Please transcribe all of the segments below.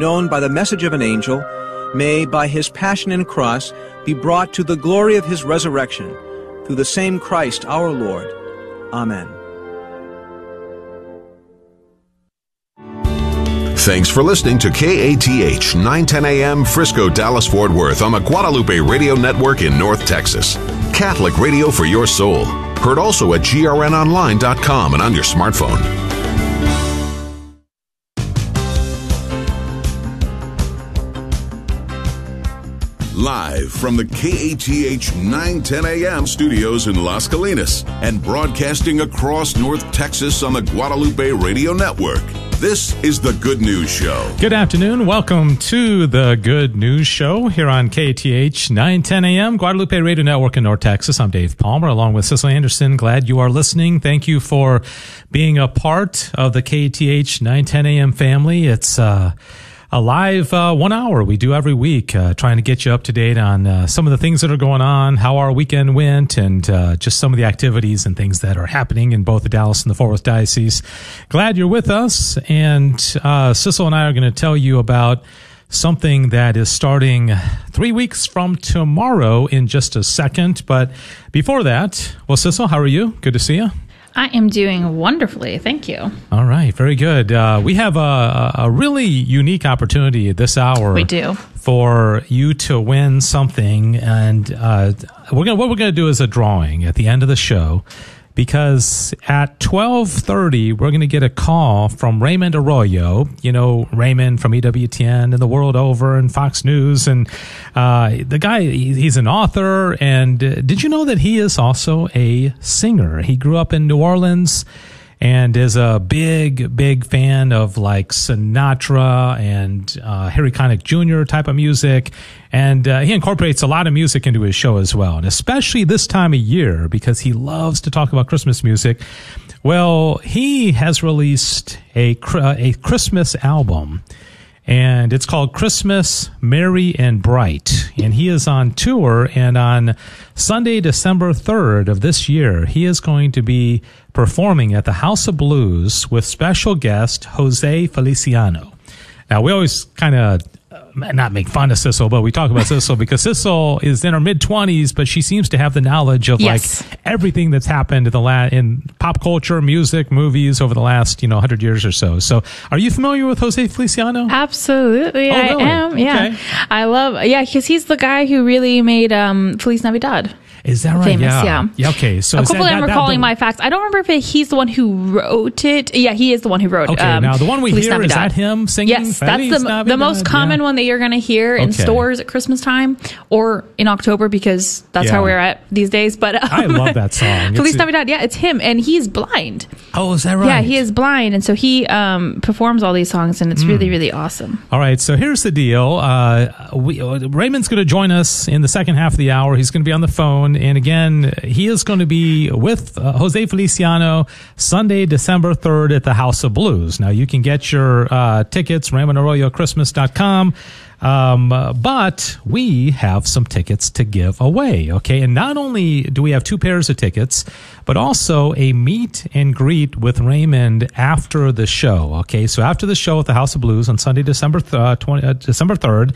known by the message of an angel, may, by his passion and cross, be brought to the glory of his resurrection, through the same Christ our Lord. Amen. Thanks for listening to KATH 910 AM Frisco, Dallas, Fort Worth on the Guadalupe Radio Network in North Texas. Catholic radio for your soul. Heard also at grnonline.com and on your smartphone. Live from the KATH 910 AM studios in Las Colinas and broadcasting across North Texas on the Guadalupe Radio Network. This is the Good News Show. Good afternoon. Welcome to the Good News Show here on KATH 910 AM, Guadalupe Radio Network in North Texas. I'm Dave Palmer along with Cecil Anderson. Glad you are listening. Thank you for being a part of the KATH 910 AM family. It's, uh, a live uh, one hour we do every week, uh, trying to get you up to date on uh, some of the things that are going on, how our weekend went, and uh, just some of the activities and things that are happening in both the Dallas and the Fort Worth diocese. Glad you're with us, and uh, Sissel and I are going to tell you about something that is starting three weeks from tomorrow in just a second. But before that, well, Sissel, how are you? Good to see you. I am doing wonderfully. Thank you. All right. Very good. Uh, we have a, a really unique opportunity this hour. We do. For you to win something. And uh, we're gonna, what we're going to do is a drawing at the end of the show because at 12:30 we're going to get a call from Raymond Arroyo, you know Raymond from EWTN and the world over and Fox News and uh, the guy he's an author and uh, did you know that he is also a singer? He grew up in New Orleans and is a big, big fan of like Sinatra and uh, Harry Connick Jr. type of music. And uh, he incorporates a lot of music into his show as well, and especially this time of year because he loves to talk about Christmas music. Well, he has released a a Christmas album and it's called Christmas Merry and Bright. And he is on tour, and on Sunday, December 3rd of this year, he is going to be performing at the House of Blues with special guest Jose Feliciano. Now, we always kind of not make fun of Sissel, but we talk about Sissel because Sissel is in her mid twenties, but she seems to have the knowledge of yes. like everything that's happened in the la- in pop culture, music, movies over the last you know hundred years or so. So, are you familiar with Jose Feliciano? Absolutely, oh, really? I am. Yeah, okay. I love. Yeah, because he's the guy who really made um, Feliz Navidad. Is that right? Famous, yeah. yeah. yeah. Okay. So a couple that, of them that, are calling my facts. I don't remember if he's the one who wrote it. Yeah, he is the one who wrote. Okay. Um, now the one we Feliz hear Navidad. is that him singing. Yes, that's the Navidad? the most common yeah. one that you're going to hear in Okay. stores at Christmas time or in October because that's Yeah. how we're at these days. But um, I love that song. Feliz It's- Navidad. Yeah, it's him, and he's blind. Oh, is that right? Yeah, he is blind, and so he um, performs all these songs, and it's really, really awesome. All right, so here's the deal. Uh, we, uh, Raymond's going to join us in the second half of the hour. He's going to be on the phone, and again, he is going to be with uh, Jose Feliciano Sunday, December 3rd at the House of Blues. Now, you can get your uh, tickets, RaymondArroyoChristmas.com. Um, uh, but we have some tickets to give away. Okay. And not only do we have two pairs of tickets, but also a meet and greet with Raymond after the show. Okay. So after the show at the House of Blues on Sunday, December, th- uh, 20, uh, December 3rd,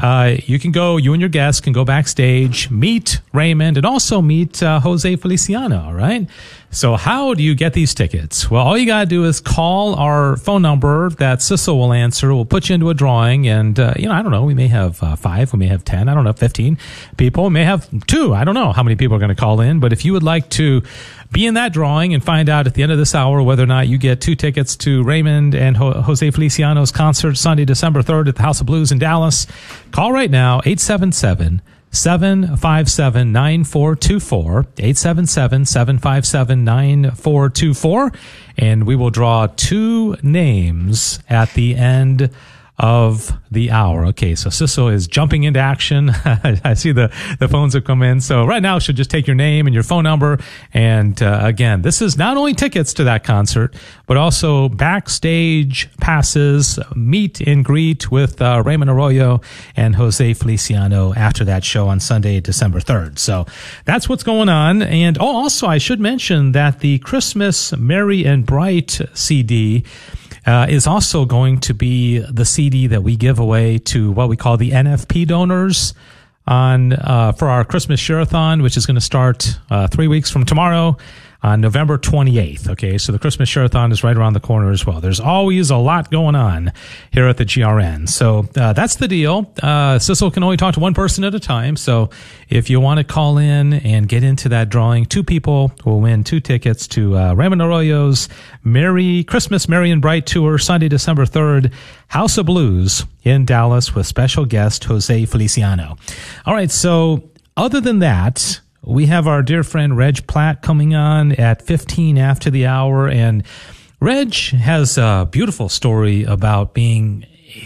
uh, you can go, you and your guests can go backstage, meet Raymond, and also meet uh, Jose Feliciano. All right. So how do you get these tickets? Well, all you got to do is call our phone number that Sissel will answer. We'll put you into a drawing and, uh, you know, I don't know. We may have uh, five. We may have 10. I don't know, 15 people. We may have two. I don't know how many people are going to call in. But if you would like to be in that drawing and find out at the end of this hour whether or not you get two tickets to Raymond and Ho- Jose Feliciano's concert Sunday, December 3rd at the House of Blues in Dallas, call right now, 877- 757 9424, 877 757 9424. And we will draw two names at the end of the hour. Okay, so Sissel is jumping into action. I see the, the phones have come in. So right now, should just take your name and your phone number. And uh, again, this is not only tickets to that concert, but also backstage passes, meet and greet with uh, Raymond Arroyo and Jose Feliciano after that show on Sunday, December 3rd. So that's what's going on. And oh, also, I should mention that the Christmas Merry and Bright CD uh, is also going to be the CD that we give away to what we call the NFP donors on uh, for our Christmas Share-a-thon, which is going to start uh, three weeks from tomorrow on November 28th. Okay, so the Christmas Share-a-thon is right around the corner as well. There's always a lot going on here at the GRN. So uh, that's the deal. Uh, can only talk to one person at a time. So if you want to call in and get into that drawing, two people will win two tickets to uh, Raymond Arroyo's Merry Christmas, Merry and Bright Tour, Sunday, December 3rd, House of Blues in Dallas with special guest Jose Feliciano. All right, so other than that, we have our dear friend Reg Platt coming on at 15 after the hour. And Reg has a beautiful story about being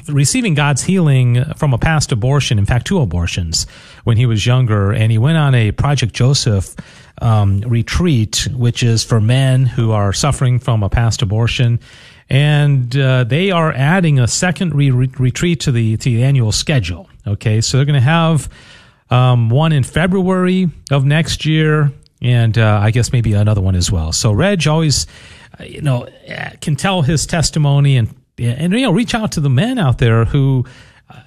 receiving God's healing from a past abortion, in fact, two abortions when he was younger. And he went on a Project Joseph um, retreat, which is for men who are suffering from a past abortion. And uh, they are adding a second re- retreat to the to the annual schedule. Okay, so they're going to have um, one in February of next year, and uh, I guess maybe another one as well. So Reg always, uh, you know, can tell his testimony and and you know reach out to the men out there who.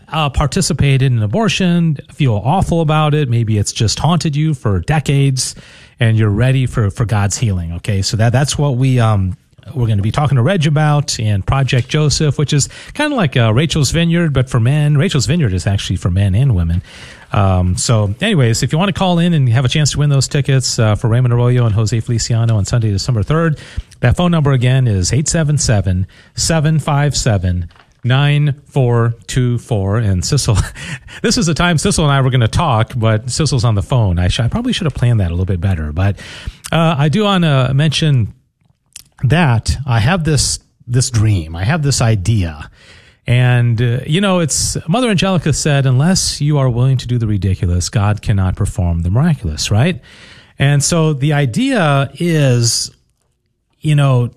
Uh, participated in abortion, feel awful about it. Maybe it's just haunted you for decades, and you're ready for for God's healing. Okay, so that that's what we um we're going to be talking to Reg about and Project Joseph, which is kind of like uh, Rachel's Vineyard, but for men. Rachel's Vineyard is actually for men and women. Um, so, anyways, if you want to call in and have a chance to win those tickets uh, for Raymond Arroyo and Jose Feliciano on Sunday, December 3rd, that phone number again is 877 757 9424. And Sissel, this is the time Sissel and I were going to talk, but Sissel's on the phone. I, sh- I probably should have planned that a little bit better. But uh, I do want to mention that I have this this dream. I have this idea and, uh, you know, it's Mother Angelica said, unless you are willing to do the ridiculous, God cannot perform the miraculous, right? And so the idea is, you know,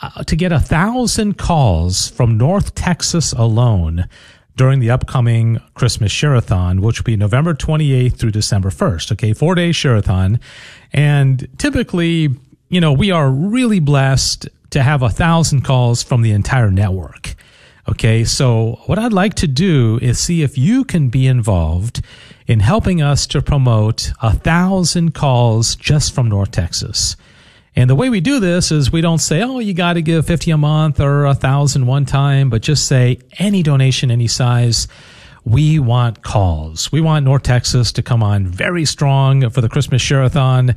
uh, to get a thousand calls from North Texas alone during the upcoming Christmas Share-a-thon, which will be November 28th through December 1st. Okay, four day Share-a-thon. And typically, you know, we are really blessed to have a thousand calls from the entire network. Okay, so what I'd like to do is see if you can be involved in helping us to promote a thousand calls just from North Texas. And the way we do this is we don't say, oh, you got to give 50 a month or a thousand one time, but just say any donation, any size. We want calls. We want North Texas to come on very strong for the Christmas Share-a-thon.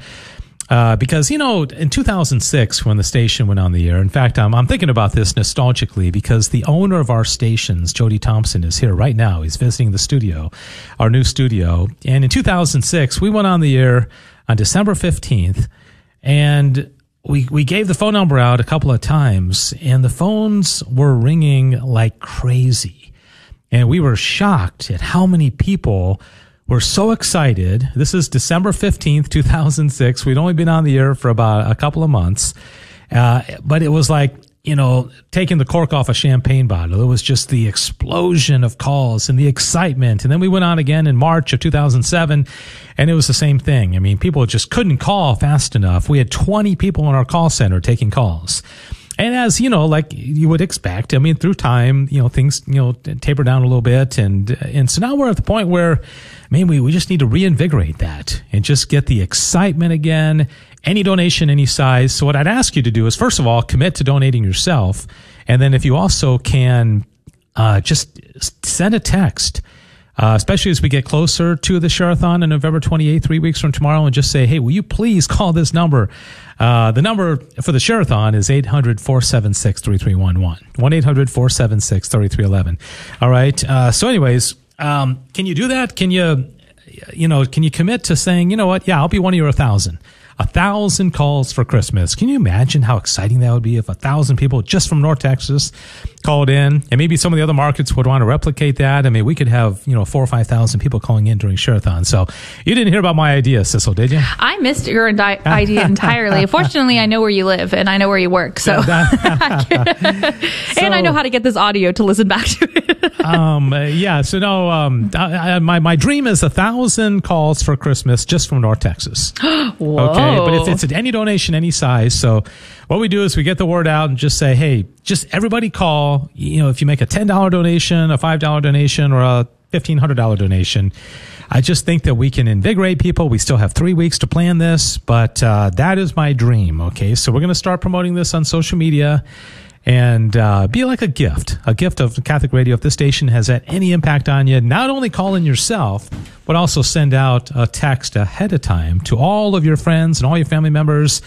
Uh, because you know, in 2006, when the station went on the air, in fact, I'm, I'm thinking about this nostalgically because the owner of our stations, Jody Thompson, is here right now. He's visiting the studio, our new studio. And in 2006, we went on the air on December 15th, and we we gave the phone number out a couple of times, and the phones were ringing like crazy, and we were shocked at how many people we're so excited. This is December 15th, 2006. We'd only been on the air for about a couple of months. Uh, but it was like, you know, taking the cork off a champagne bottle. It was just the explosion of calls and the excitement. And then we went on again in March of 2007 and it was the same thing. I mean, people just couldn't call fast enough. We had 20 people in our call center taking calls. And as you know, like you would expect, I mean, through time, you know, things, you know, taper down a little bit. And, and so now we're at the point where, man, we, we just need to reinvigorate that and just get the excitement again. Any donation, any size. So what I'd ask you to do is first of all, commit to donating yourself. And then if you also can, uh, just send a text uh, especially as we get closer to the Share-a-thon on November 28th, three weeks from tomorrow, and just say, hey, will you please call this number? Uh, the number for the Share-a-thon is 800 476 3311. 1 800 476 3311. All right. Uh, so, anyways, um, can you do that? Can you, you know, can you commit to saying, you know what? Yeah, I'll be one of your a thousand a thousand calls for Christmas. Can you imagine how exciting that would be if a thousand people just from North Texas called in and maybe some of the other markets would want to replicate that. I mean, we could have, you know, four or 5,000 people calling in during Share-a-thon. So you didn't hear about my idea, Sissel, did you? I missed your idea entirely. Fortunately, I know where you live and I know where you work. So, and I know how to get this audio to listen back to it. Um, uh, yeah. So no, um, I, I, my my dream is a thousand calls for Christmas just from North Texas. Okay, but it's, it's any donation, any size. So what we do is we get the word out and just say, hey, just everybody call. You know, if you make a ten dollar donation, a five dollar donation, or a fifteen hundred dollar donation. I just think that we can invigorate people. We still have three weeks to plan this, but uh, that is my dream. Okay, so we're going to start promoting this on social media and uh, be like a gift, a gift of Catholic radio. If this station has had any impact on you, not only call in yourself, but also send out a text ahead of time to all of your friends and all your family members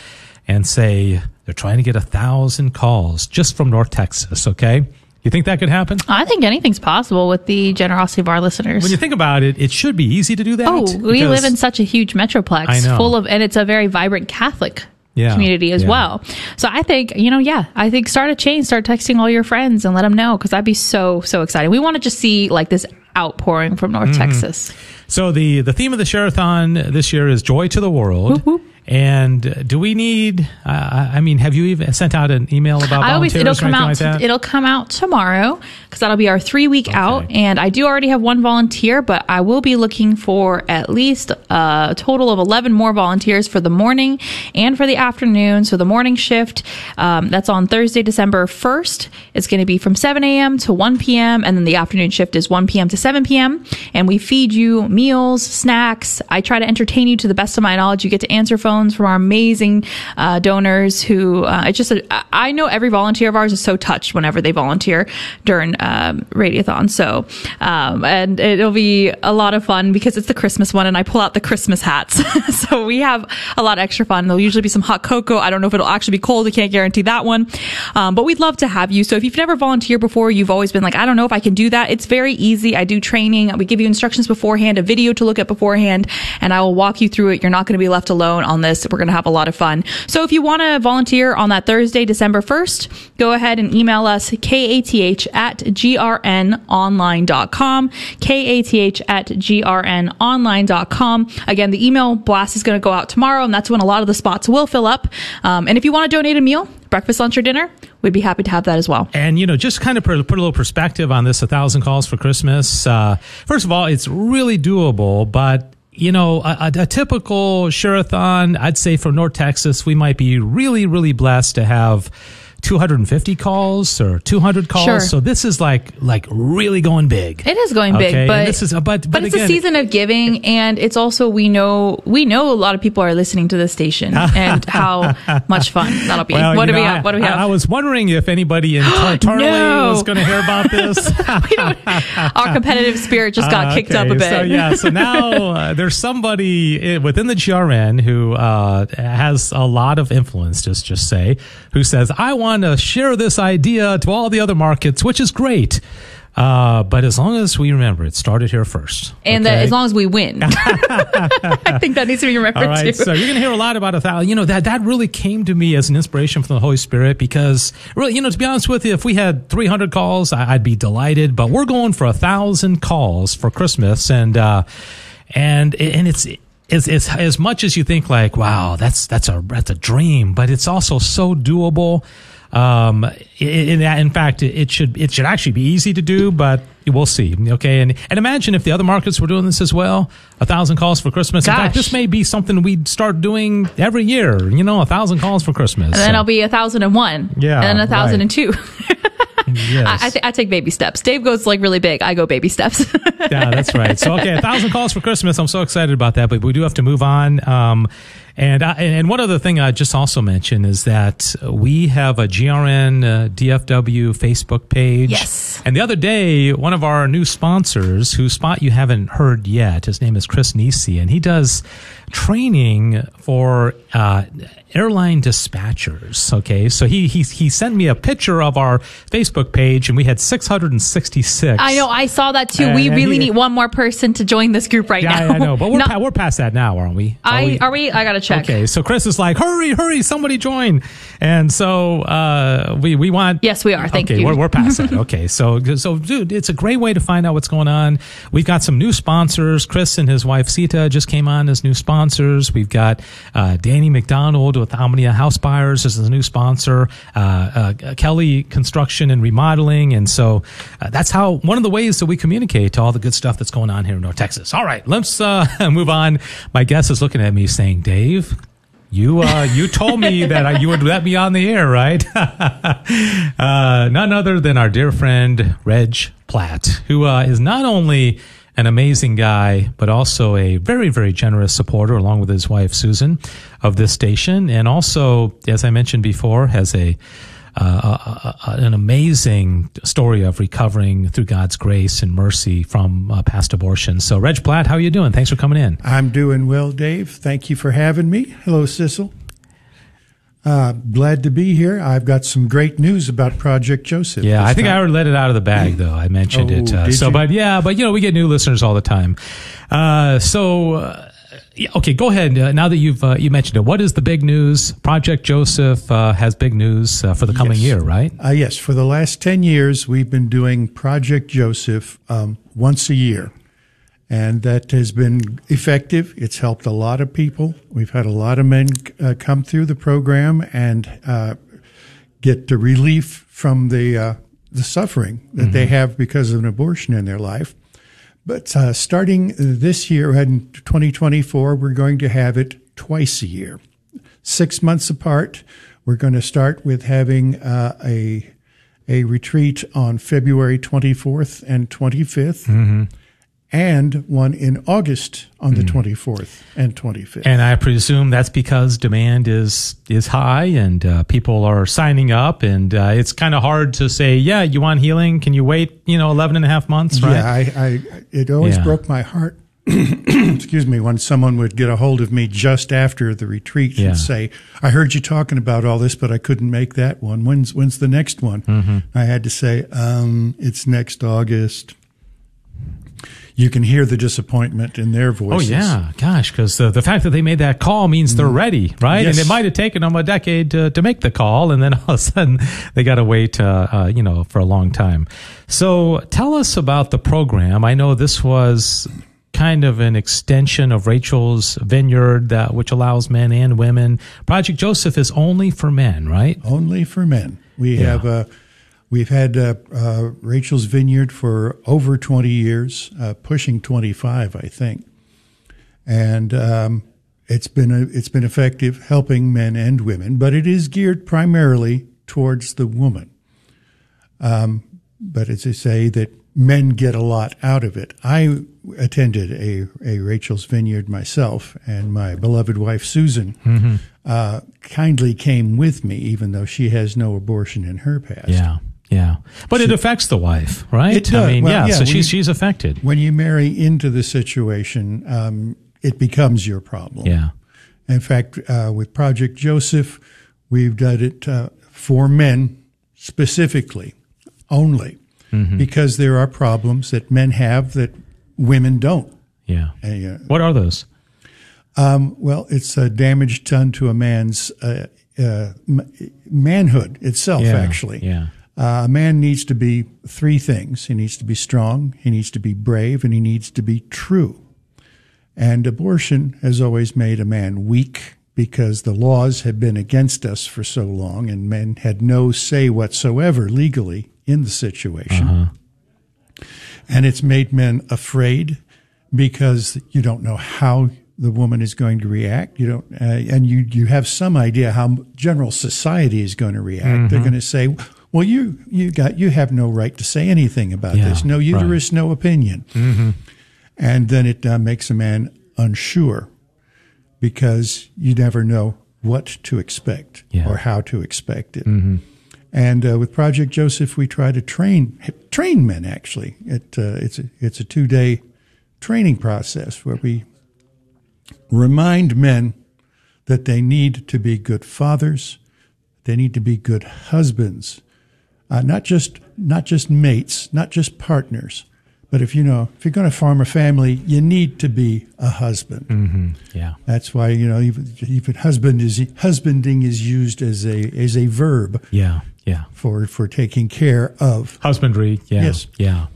and say they're trying to get a thousand calls just from North Texas. Okay. You think that could happen? I think anything's possible with the generosity of our listeners. When you think about it, it should be easy to do that. oh, we live in such a huge metroplex full of, and it's a very vibrant Catholic Yeah, community as yeah. well. So I think, you know, yeah, I think start a chain, start texting all your friends and let them know because that'd be so, so exciting. We want to just see like this outpouring from Mm-hmm. North Texas. So the the theme of the Share-a-thon this year is joy to the world. And uh, do we need? Uh, I mean, have you even sent out an email about I always volunteers it'll come out like it'll come out tomorrow because that'll be our three week out and I do already have one volunteer but I will be looking for at least a total of 11 more volunteers for the morning and for the afternoon so the morning shift um, that's on Thursday December 1st it's going to be from 7 a.m. to 1 p.m. and then the afternoon shift is 1 p.m. to 7 p.m. and we feed you meals snacks I try to entertain you to the best of my knowledge you get to answer phones from our amazing uh, donors who uh, it's just a, I- know every volunteer of ours is so touched whenever they volunteer during um, radiothon. So um, and it'll be a lot of fun because it's the christmas one and i pull out the christmas hats. So we have a lot of extra fun. There'll usually be some hot cocoa. I don't know if it'll actually be cold. I can't guarantee that one. Um, but we'd love to have you. So if you've never volunteered before you've always been like i don't know if i can do that. It's very easy. I do training. We give you instructions beforehand a video to look at beforehand and i will walk you through it. You're not going to be left alone on this. We're going to have a lot of fun. So if you want to volunteer on that thursday december 1st go ahead and email us kath at grnonline.com kath at grnonline.com again the email blast is going to go out tomorrow and that's when a lot of the spots will fill up. Um, and if you want to donate a meal breakfast lunch or dinner we'd be happy to have that as well. And you know, just kind of put, a little perspective on this: a thousand calls for Christmas. Uh, first of all, it's really doable, but you know, a, a, typical Share-a-thon, I'd say for North Texas, we might be really, really blessed to have. 250 calls or 200 calls. Sure. So this is like like really going big. It is going Okay, big, and but this is- but- but, but it's again- a season of giving, and it's also we know we know a lot of people are listening to this station, and how much fun that'll be. Well, what do we know, have? What do we I, have? I was wondering if anybody in Tar- Tarley No. was going to hear about this. Our competitive spirit just got Uh, kicked okay. up a bit. So yeah, so now uh, there's somebody within the GRN who uh, has a lot of influence. Just just say who says I want to share this idea to all the other markets, which is great. Uh, but as long as we remember, it started here first, and that as long as we win, I think that needs to be remembered All right, too. so you're going to hear a lot about a thousand. You know that that really came to me as an inspiration from the Holy Spirit because really, you know, to be honest with you, if we had 300 calls, I, I'd be delighted. But we're going for a thousand calls for Christmas, and uh, and and it's. It's, it's as much as you think like wow that's that's a that's a dream but it's also so doable um in, in fact it should it should actually be easy to do but we'll see okay and and imagine if the other markets were doing this as well a thousand calls for christmas in fact Gosh. this may be something we'd start doing every year you know a thousand calls for christmas and then I'll be a thousand and one, Yeah, and then a thousand right. and two. yes. I, I, th- I take baby steps. Dave goes like really big. I go baby steps. yeah, that's right. So, okay, a thousand calls for Christmas. I'm so excited about that, but we do have to move on. Um, and I, and one other thing I just also mention is that we have a GRN uh, DFW Facebook page. Yes. And the other day, one of our new sponsors, whose spot you haven't heard yet, his name is Chris Nisi, and he does training for uh, airline dispatchers. Okay, so he he he sent me a picture of our Facebook page, and we had 666. I know. I saw that too. And- we and really he- need one more person to join this group right Yeah, now. I know, but we're Not- pa- we're past that now, aren't we? I we- are we? I gotta check. Okay, so Chris is like, hurry, hurry, somebody join. And so uh, we we want. Yes, we are. Thank okay, you. We're, we're past that. Okay, so so dude, it's a great way to find out what's going on. We've got some new sponsors. Chris and his wife Sita just came on as new sponsors. We've got uh, Danny McDonald with Omnia House Buyers as a new sponsor. Uh, uh, Kelly Construction and Remodeling, and so uh, that's how one of the ways that we communicate to all the good stuff that's going on here in North Texas. All right, let's uh, move on. My guest is looking at me saying, Dave, you uh, you told me that I, you would let me on the air, right? uh, none other than our dear friend Reg Platt, who uh, is not only an amazing guy, but also a very very generous supporter, along with his wife Susan, of this station, and also, as I mentioned before, has a uh, an amazing story of recovering through God's grace and mercy from uh, past abortion. So, Reg Platt, how are you doing? Thanks for coming in. I'm doing well, Dave. Thank you for having me. Hello, Sissel. Uh, glad to be here. I've got some great news about Project Joseph. Yeah, I think time. I already let it out of the bag, though. I mentioned oh, it. Uh, so, you? but yeah, but you know, we get new listeners all the time. Uh, so, uh, yeah, okay, go ahead. Uh, now that you've uh, you mentioned it, what is the big news? Project Joseph uh, has big news uh, for the coming yes. year, right? Uh, yes, for the last ten years, we've been doing Project Joseph um, once a year, and that has been effective. It's helped a lot of people. We've had a lot of men uh, come through the program and get the relief from the the suffering that mm-hmm. they have because of an abortion in their life. But uh, starting this year in 2024, we're going to have it twice a year, six months apart. We're going to start with having uh, a a retreat on February 24th and 25th. Mm-hmm and one in August on the mm. 24th and 25th. And I presume that's because demand is is high and uh, people are signing up and uh, it's kind of hard to say, yeah, you want healing? Can you wait, you know, 11 and a half months, right? Yeah, I, I it always yeah. broke my heart. excuse me, when someone would get a hold of me just after the retreat yeah. and say, I heard you talking about all this, but I couldn't make that one. When's, when's the next one? Mm-hmm. I had to say, um, it's next August you can hear the disappointment in their voices. Oh yeah, gosh, because the, the fact that they made that call means they're mm. ready, right? Yes. And it might have taken them a decade to, to make the call, and then all of a sudden they got to wait, uh, uh, you know, for a long time. So tell us about the program. I know this was kind of an extension of Rachel's Vineyard, that, which allows men and women. Project Joseph is only for men, right? Only for men. We yeah. have a We've had uh, uh, Rachel's Vineyard for over 20 years, uh, pushing 25, I think, and um, it's been a, it's been effective helping men and women, but it is geared primarily towards the woman. Um, but as I say, that men get a lot out of it. I attended a, a Rachel's Vineyard myself, and my beloved wife Susan mm-hmm. uh, kindly came with me, even though she has no abortion in her past. Yeah. Yeah, but she, it affects the wife, right? It does. I mean, well, yeah, so she's she's affected. When you marry into the situation, um, it becomes your problem. Yeah. In fact, uh, with Project Joseph, we've done it uh, for men specifically, only, mm-hmm. because there are problems that men have that women don't. Yeah. Uh, what are those? Um, well, it's a damage done to a man's uh, uh, manhood itself, yeah, actually. Yeah. Uh, a man needs to be three things. He needs to be strong, he needs to be brave, and he needs to be true. And abortion has always made a man weak because the laws have been against us for so long and men had no say whatsoever legally in the situation. Uh-huh. And it's made men afraid because you don't know how the woman is going to react. You don't, uh, and you you have some idea how general society is going to react. Mm-hmm. They're going to say, well, you you got you have no right to say anything about yeah, this. No uterus, right. no opinion. Mm-hmm. And then it uh, makes a man unsure because you never know what to expect yeah. or how to expect it. Mm-hmm. And uh, with Project Joseph, we try to train train men. Actually, it, uh, it's a, it's a two day training process where we remind men that they need to be good fathers, they need to be good husbands, uh, not just not just mates, not just partners, But if you know, if you're going to form a family, you need to be a husband. Mm-hmm. Yeah. That's why you know even, even husband is husbanding is used as a as a verb Yeah. Yeah. for for taking care of. Husbandry. Yeah. Yes. Yeah.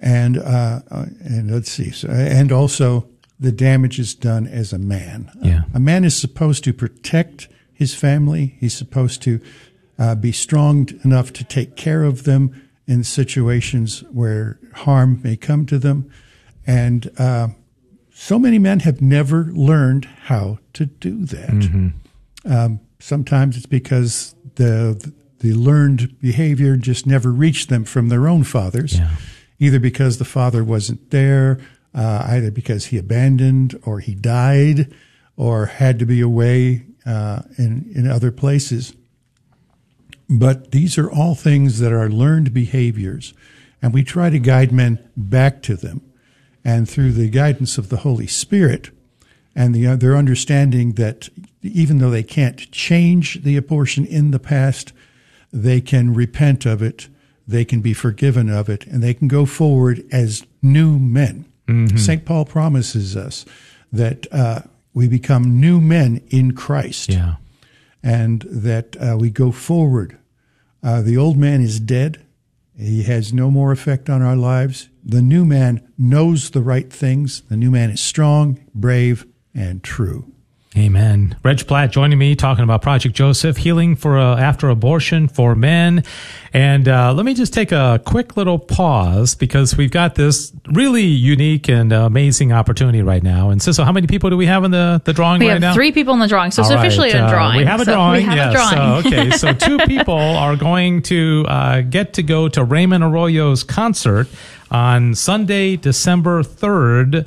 And uh, uh, and let's see, so, and also the damage is done as a man. Yeah. a man is supposed to protect his family. He's supposed to uh, be strong enough to take care of them in situations where harm may come to them. And uh, so many men have never learned how to do that. Um, sometimes it's because the the learned behavior just never reached them from their own fathers, Yeah. either because the father wasn't there, uh, either because he abandoned or he died, or had to be away uh, in in other places. But these are all things that are learned behaviors, and we try to guide men back to them. And through the guidance of the Holy Spirit and the, their understanding that even though they can't change the abortion in the past, they can repent of it, they can be forgiven of it, and they can go forward as new men. St. Paul promises us that uh, we become new men in Christ Yeah. And that uh, we go forward. Uh, the old man is dead. He has no more effect on our lives. The new man knows the right things. The new man is strong, brave, and true. Amen. Reg Platt joining me talking about Project Joseph, healing for uh, after abortion for men. And uh, let me just take a quick little pause because we've got this really unique and uh, amazing opportunity right now. And Sissel, how many people do we have in the, the drawing We right have now? three people in the drawing, so it's All right, officially a uh, drawing. we have a So drawing. We have yes. a drawing. So, okay. So two people are going to uh, get to go to Raymond Arroyo's concert on Sunday, December third.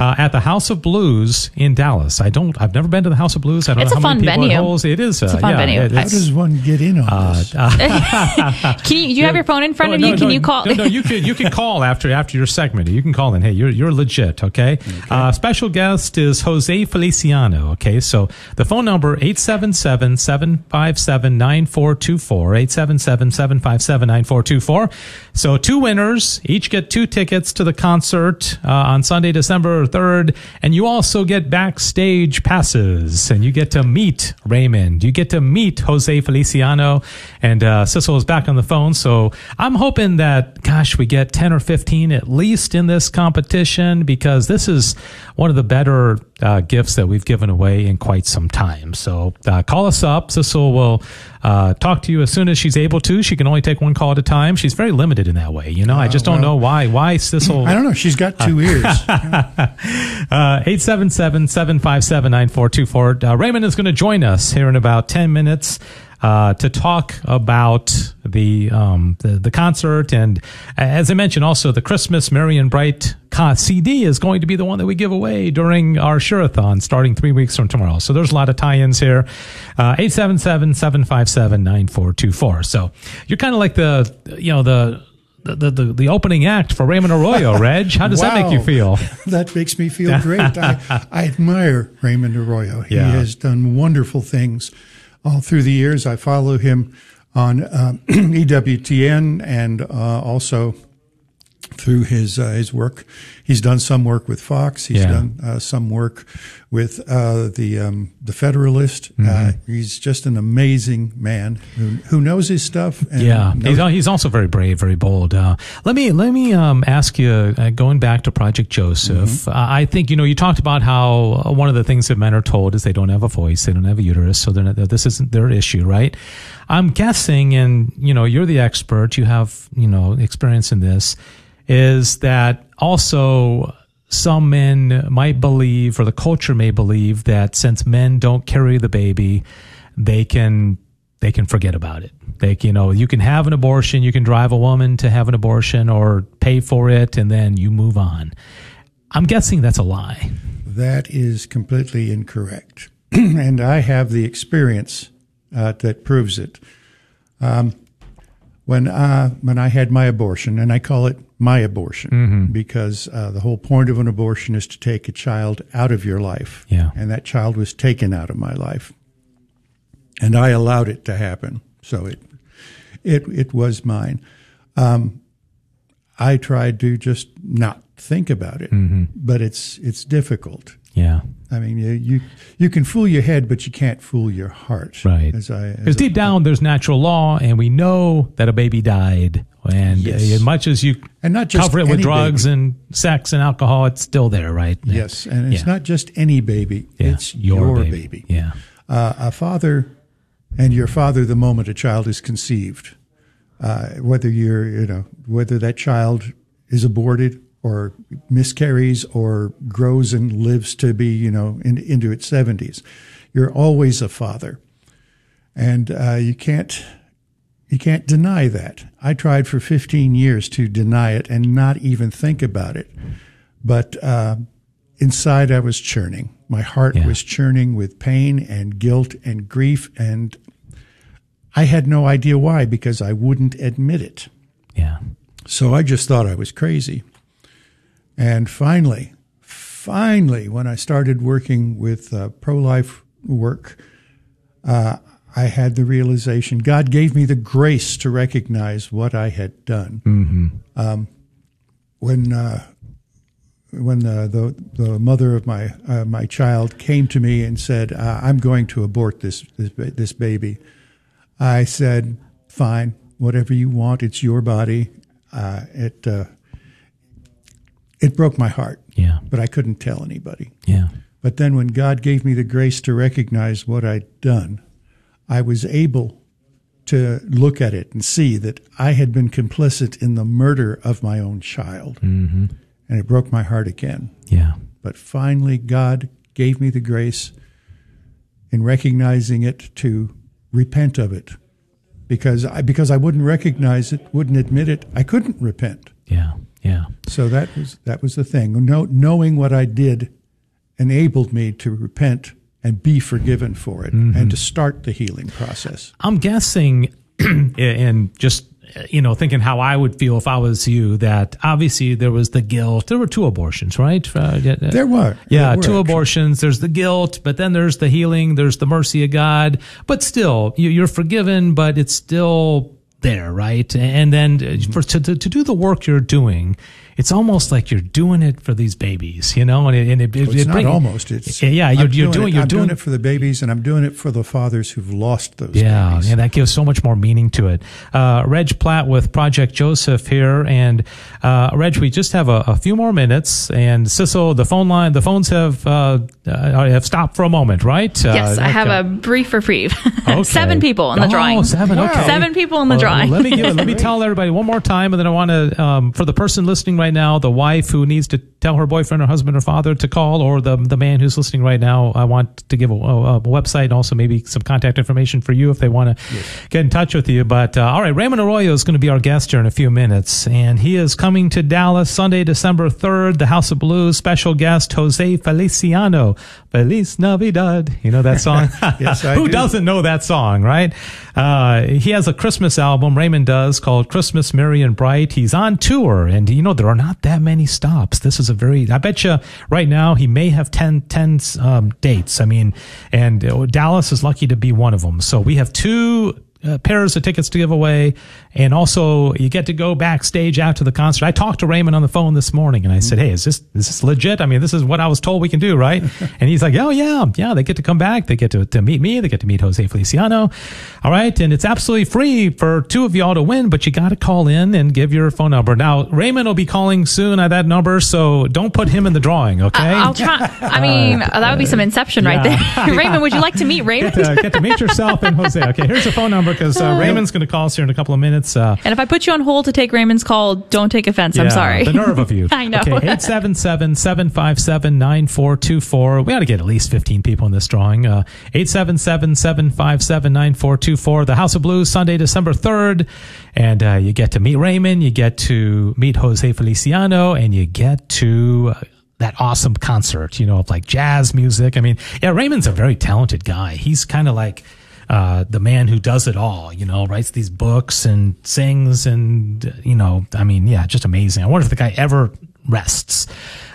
Uh, at the House of Blues in Dallas. I don't. I've never been to the House of Blues. I don't It's know a how many fun people it venue. holds. It is. It's a uh, fun yeah, venue. it- How does one get in on Uh, this? Can you, do you have your phone in front no, of no, you? Can no, you call? No, no, you could you can call after after your segment. You can call in. Hey, you're you're legit. Okay. Uh, special guest is Jose Feliciano. Okay. So the phone number 877-757-9424. 877-757-9424. So two winners each get two tickets to the concert uh, on Sunday, December third, and you also get backstage passes, and you get to meet Raymond. You get to meet Jose Feliciano, and uh, Sissel is back on the phone. So I'm hoping that, gosh, we get 10 or 15 at least in this competition because this is one of the better uh, gifts that we've given away in quite some time. So uh, call us up. Sissel will uh, talk to you as soon as she's able to. She can only take one call at a time. She's very limited in that way. You know, I just don't well. know why. Why Sissel? I don't know. She's got two ears. Uh, 877-757-9424. Uh, Raymond is going to join us here in about 10 minutes uh, to talk about the, um, the the concert and uh, as I mentioned also the Christmas Merry and Bright CD is going to be the one that we give away during our Share-a-thon starting three weeks from tomorrow. So there's a lot of tie-ins here. Uh, 877-757-9424. So you're kind of like the you know the the, the, the, opening act for Raymond Arroyo, Reg. How does that make you feel? that makes me feel great. I, I admire Raymond Arroyo. He Yeah. has done wonderful things all through the years. I follow him on um, EWTN and uh, also through his uh, his work. He's done some work with Fox. He's Yeah. done uh, some work with uh, the um, the Federalist. Mm-hmm. Uh, he's just an amazing man who, who knows his stuff. And Yeah, he's, he's also very brave, very bold. Uh, let me let me um, ask you, uh, going back to Project Joseph. Uh, I think you know you talked about how one of the things that men are told is they don't have a voice, they don't have a uterus, so they're not, this isn't their issue, right? I'm guessing, and you know, you're the expert, you have you know experience in this, is that also some men might believe, or the culture may believe, that since men don't carry the baby, they can they can forget about it. They, you know, you can have an abortion, you can drive a woman to have an abortion or pay for it, and then you move on. I'm guessing that's a lie. That is completely incorrect. and I have the experience uh, that proves it. Um, when, uh, when I had my abortion, and I call it my abortion because uh, the whole point of an abortion is to take a child out of your life. Yeah. And that child was taken out of my life. And I allowed it to happen. So it, it, it was mine. Um, I tried to just not think about it, Mm-hmm. but it's it's difficult. Yeah. I mean, you, you you can fool your head, but you can't fool your heart. Right. As I, as Because deep down, there's natural law, and we know that a baby died. And Yes. as much as you And not just cover it with drugs baby. and sex and alcohol, it's still there, right? yes, and it's Yeah. not just any baby; Yeah. it's your, baby. Yeah. Uh, a father, and your father the moment a child is conceived. Uh, whether you're, you know, whether that child is aborted or miscarries or grows and lives to be, you know, in, into its seventies, you're always a father, and uh, you can't you can't deny that. I tried for 15 years to deny it and not even think about it. But uh, inside, I was churning. My heart Yeah. was churning with pain and guilt and grief. And I had no idea why because I wouldn't admit it. Yeah. So I just thought I was crazy. And finally, finally, when I started working with uh, pro life work, uh, I had the realization God gave me the grace to recognize what I had done. Um, when uh, when the, the the mother of my uh, my child came to me and said, uh, "I'm going to abort this this this baby," I said, "Fine, whatever you want. It's your body." Uh, it uh, it broke my heart, Yeah. but I couldn't tell anybody. Yeah. But then when God gave me the grace to recognize what I'd done, I was able to look at it and see that I had been complicit in the murder of my own child. Mm-hmm. And it broke my heart again. Yeah. But finally, God gave me the grace in recognizing it to repent of it. Because I, because I wouldn't recognize it, wouldn't admit it, I couldn't repent. Yeah. Yeah. So that was that was the thing. Know, knowing what I did enabled me to repent and be forgiven for it, and to start the healing process. I'm guessing, and just you know, thinking how I would feel if I was you, that obviously there was the guilt. There were two abortions, right? Uh, There were, yeah, there were, two actually. abortions. There's the guilt, but then there's the healing. There's the mercy of God. But still, you're forgiven, but it's still there, right? And then uh, for to, to to do the work you're doing, it's almost like you're doing it for these babies, you know. And it, and it, it, Well, it's it not bring- almost. It's yeah, you're, you're doing, it, you're I'm doing it for the babies, and I'm doing it for the fathers who've lost those. Yeah, babies. and that gives so much more meaning to it. Uh, Reg Platt with Project Joseph here, and uh, Reg, we just have a, a few more minutes, and Sissel, the phone line, the phones have uh, uh, have stopped for a moment, right? Yes, Uh, I have okay. a brief reprieve. Okay. seven people in the oh, drawing. seven, okay. Seven people in the Well, drawing. well, let me give let me tell everybody one more time, and then I want to um, for the person listening right now, the wife who needs to tell her boyfriend or husband or father to call, or the the man who's listening right now. I want to give a, a, a website and also maybe some contact information for you if they want to get in touch with you. But uh, all right, Raymond Arroyo is going to be our guest here in a few minutes, and he is coming to Dallas Sunday, December third. The House of Blues special guest Jose Feliciano. Feliz Navidad. You know that song? Yes, I Who do. doesn't know that song, right? Uh, he has a Christmas album, Raymond does, called Christmas Merry and Bright. He's on tour, and you know, there are not that many stops. This is a very, I bet you right now he may have 10, 10 um, dates. I mean, and uh, Dallas is lucky to be one of them. So we have two uh, pairs of tickets to give away, and also you get to go backstage after the concert. I talked to Raymond on the phone this morning, and I said, "Hey, is this is this legit? I mean, this is what I was told we can do, right?" and he's like, "Oh yeah, yeah." They get to come back. They get to, to meet me. They get to meet Jose Feliciano. All right, and it's absolutely free for two of y'all to win, but you got to call in and give your phone number. Now Raymond will be calling soon at that number, so don't put him in the drawing, okay? I- I'll try. I mean, that would be some inception right there. Raymond, would you like to meet Raymond? Get to, get to meet yourself and Jose. Okay, here's the phone number because uh, Raymond's going to call us here in a couple of minutes. Uh, And if I put you on hold to take Raymond's call, don't take offense. I'm sorry. The nerve of you. I know. Okay, 877 757 9424. We got to get at least 15 people in this drawing. Uh, 877 757 9424. The House of Blues, Sunday, December 3rd. And uh, you get to meet Raymond, you get to meet Jose Feliciano, and you get to. Uh, that awesome concert, you know, of like jazz music. I mean, yeah, Raymond's a very talented guy. He's kind of like, uh, the man who does it all, you know, writes these books and sings and, you know, I mean, yeah, just amazing. I wonder if the guy ever rests.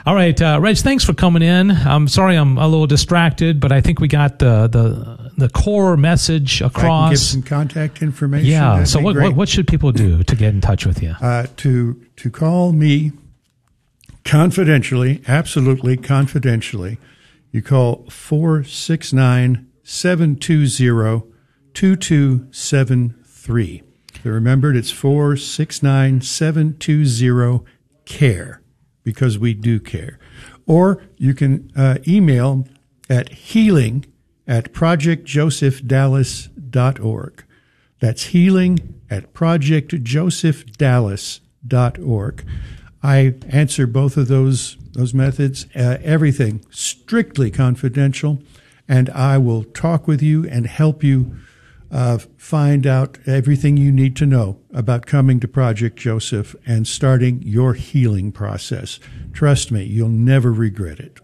All right, uh, Reg, thanks for coming in. I'm sorry I'm a little distracted, but I think we got the, the, the core message can give across. some contact information. Yeah. So what, what what should people do to get in touch with you? uh, to to call me confidentially, absolutely confidentially, you call 469 720 2273. So remember, it's 469 720 CARE because we do care. Or you can uh, email at healing at projectjosephdallas.org. That's healing at projectjosephdallas.org. I answer both of those those methods. Uh, everything strictly confidential, and I will talk with you and help you uh, find out everything you need to know about coming to Project Joseph and starting your healing process. Trust me, you'll never regret it.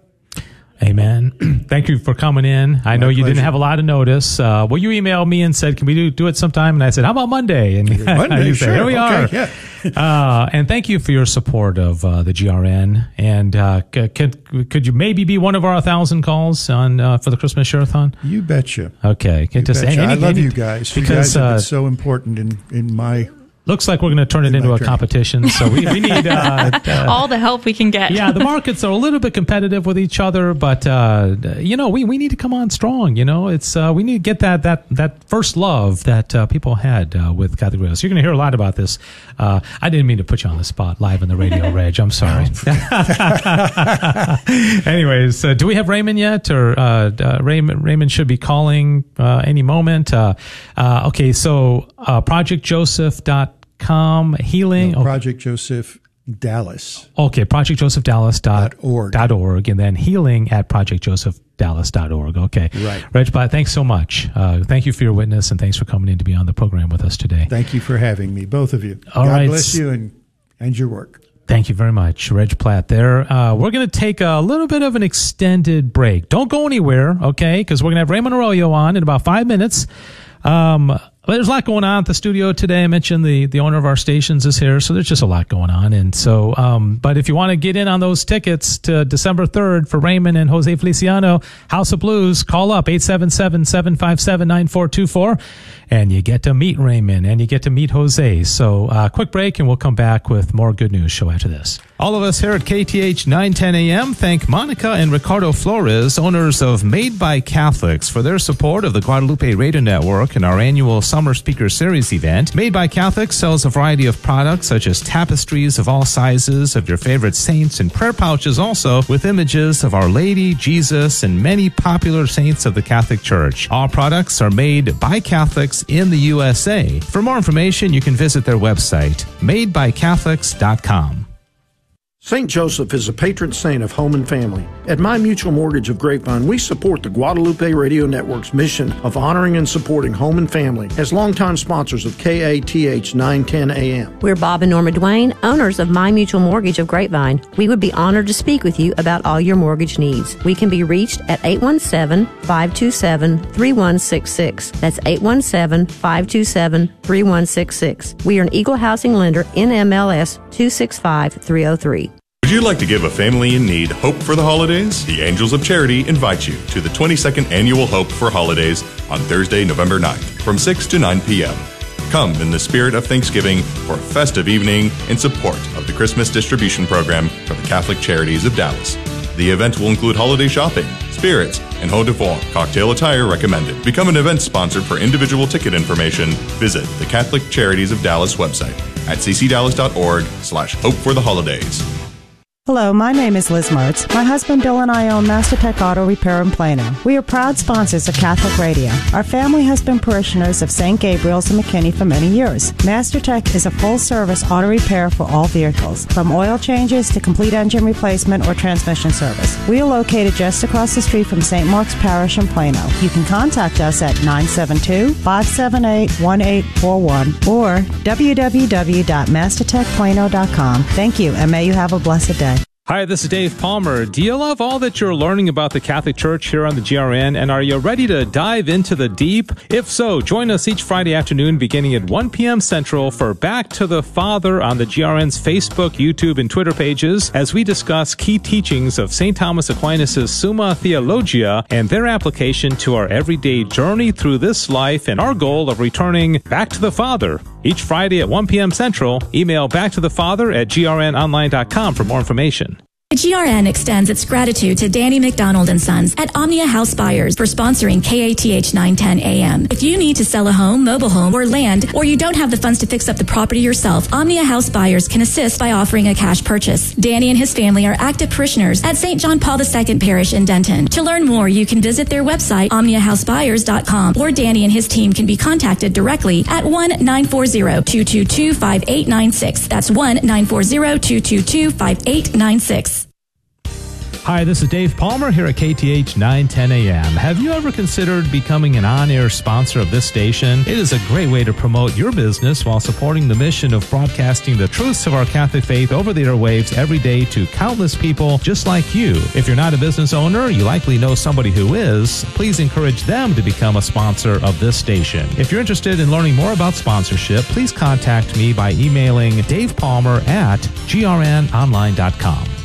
Amen. Thank you for coming in. I know you didn't have a lot of notice. Uh, well, you emailed me and said, "Can we do, do it sometime?" And I said, "How about Monday?" And Monday, you said, sure. "Here we are." Okay, uh, and thank you for your support of uh, the GRN. And uh, c- could could you maybe be one of our thousand calls on uh, for the Christmas Share-a-thon? You betcha. Okay, You just- betcha. any- I love any- you guys. You because guys have uh, been so important in, in my looks like we're going to turn it into a competition. So we, we need. Uh, uh, All the help we can get. yeah, the markets are a little bit competitive with each other, but uh, you know, we, we need to come on strong. You know, it's uh, we need to get that that that first love that uh, people had uh, with Catholic Radio. So you're going to hear a lot about this. Uh, I didn't mean to put you on the spot live on the radio, Reg. I'm sorry. Anyways, uh, do we have Raymond yet? Or uh, uh, Raymond Raymond should be calling uh, any moment. Uh, uh, okay, so uh, projectjoseph.com healing. oh, Project Joseph Dallas. Okay, projectjosephdallas.org Org. dot org, and then healing at projectjosephdallas.org. Okay. Right. Reg, Platt, thanks so much. Uh, thank you for your witness and thanks for coming in to be on the program with us today. Thank you for having me, both of you. All God right. bless you and, and your work. Thank you very much, Reg Platt. There, uh, we're going to take a little bit of an extended break. Don't go anywhere, okay? Because we're going to have Raymond Arroyo on in about five minutes. Um, but there's a lot going on at the studio today. I mentioned the, the owner of our stations is here, so there's just a lot going on. And so, um, but if you want to get in on those tickets to December 3rd for Raymond and Jose Feliciano, House of Blues, call up 877-757-9424 and you get to meet Raymond and you get to meet Jose. So, uh, quick break and we'll come back with more good news show after this. All of us here at KATH 910 AM thank Monica and Ricardo Flores, owners of Made by Catholics, for their support of the Guadalupe Radio Network and our annual Summer Speaker Series event. Made by Catholics sells a variety of products such as tapestries of all sizes of your favorite saints and prayer pouches also with images of Our Lady, Jesus, and many popular saints of the Catholic Church. All products are made by Catholics in the USA. For more information, you can visit their website, madebycatholics.com. St. Joseph is a patron saint of home and family. At My Mutual Mortgage of Grapevine, we support the Guadalupe Radio Network's mission of honoring and supporting home and family as longtime sponsors of KATH 910 AM. We're Bob and Norma Duane, owners of My Mutual Mortgage of Grapevine. We would be honored to speak with you about all your mortgage needs. We can be reached at 817-527-3166. That's 817-527-3166. We are an equal housing lender NMLS 265303. Would you like to give a family in need hope for the holidays? The Angels of Charity invite you to the 22nd Annual Hope for Holidays on Thursday, November 9th from 6 to 9 p.m. Come in the spirit of Thanksgiving for a festive evening in support of the Christmas distribution program for the Catholic Charities of Dallas. The event will include holiday shopping, spirits, and haut de cocktail attire recommended. Become an event sponsor for individual ticket information. Visit the Catholic Charities of Dallas website at ccdallas.org slash hope for the holidays. Hello, my name is Liz Mertz. My husband Bill and I own MasterTech Auto Repair in Plano. We are proud sponsors of Catholic Radio. Our family has been parishioners of St. Gabriel's and McKinney for many years. MasterTech is a full service auto repair for all vehicles, from oil changes to complete engine replacement or transmission service. We are located just across the street from St. Mark's Parish in Plano. You can contact us at 972 578 1841 or www.mastertechplano.com. Thank you, and may you have a blessed day. Hi, this is Dave Palmer. Do you love all that you're learning about the Catholic Church here on the GRN? And are you ready to dive into the deep? If so, join us each Friday afternoon beginning at 1 p.m. Central for Back to the Father on the GRN's Facebook, YouTube, and Twitter pages as we discuss key teachings of St. Thomas Aquinas' Summa Theologia and their application to our everyday journey through this life and our goal of returning back to the Father. Each Friday at 1 p.m. Central, email back to the Father at grnonline.com for more information. The GRN extends its gratitude to Danny McDonald and Sons at Omnia House Buyers for sponsoring KATH 910 AM. If you need to sell a home, mobile home, or land, or you don't have the funds to fix up the property yourself, Omnia House Buyers can assist by offering a cash purchase. Danny and his family are active parishioners at St. John Paul II Parish in Denton. To learn more, you can visit their website, omniahousebuyers.com, or Danny and his team can be contacted directly at 1-940-222-5896. That's 1-940-222-5896. Hi, this is Dave Palmer here at KATH 910 AM. Have you ever considered becoming an on air sponsor of this station? It is a great way to promote your business while supporting the mission of broadcasting the truths of our Catholic faith over the airwaves every day to countless people just like you. If you're not a business owner, you likely know somebody who is. Please encourage them to become a sponsor of this station. If you're interested in learning more about sponsorship, please contact me by emailing Dave Palmer at grnonline.com.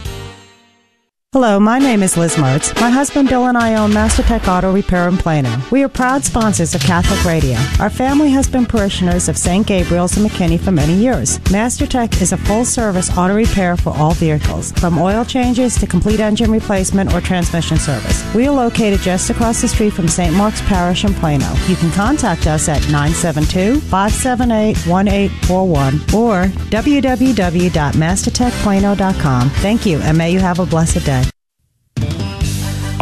Hello, my name is Liz Mertz. My husband Bill and I own MasterTech Auto Repair in Plano. We are proud sponsors of Catholic Radio. Our family has been parishioners of St. Gabriel's and McKinney for many years. MasterTech is a full service auto repair for all vehicles, from oil changes to complete engine replacement or transmission service. We are located just across the street from St. Mark's Parish in Plano. You can contact us at 972 578 1841 or www.mastertechplano.com. Thank you, and may you have a blessed day.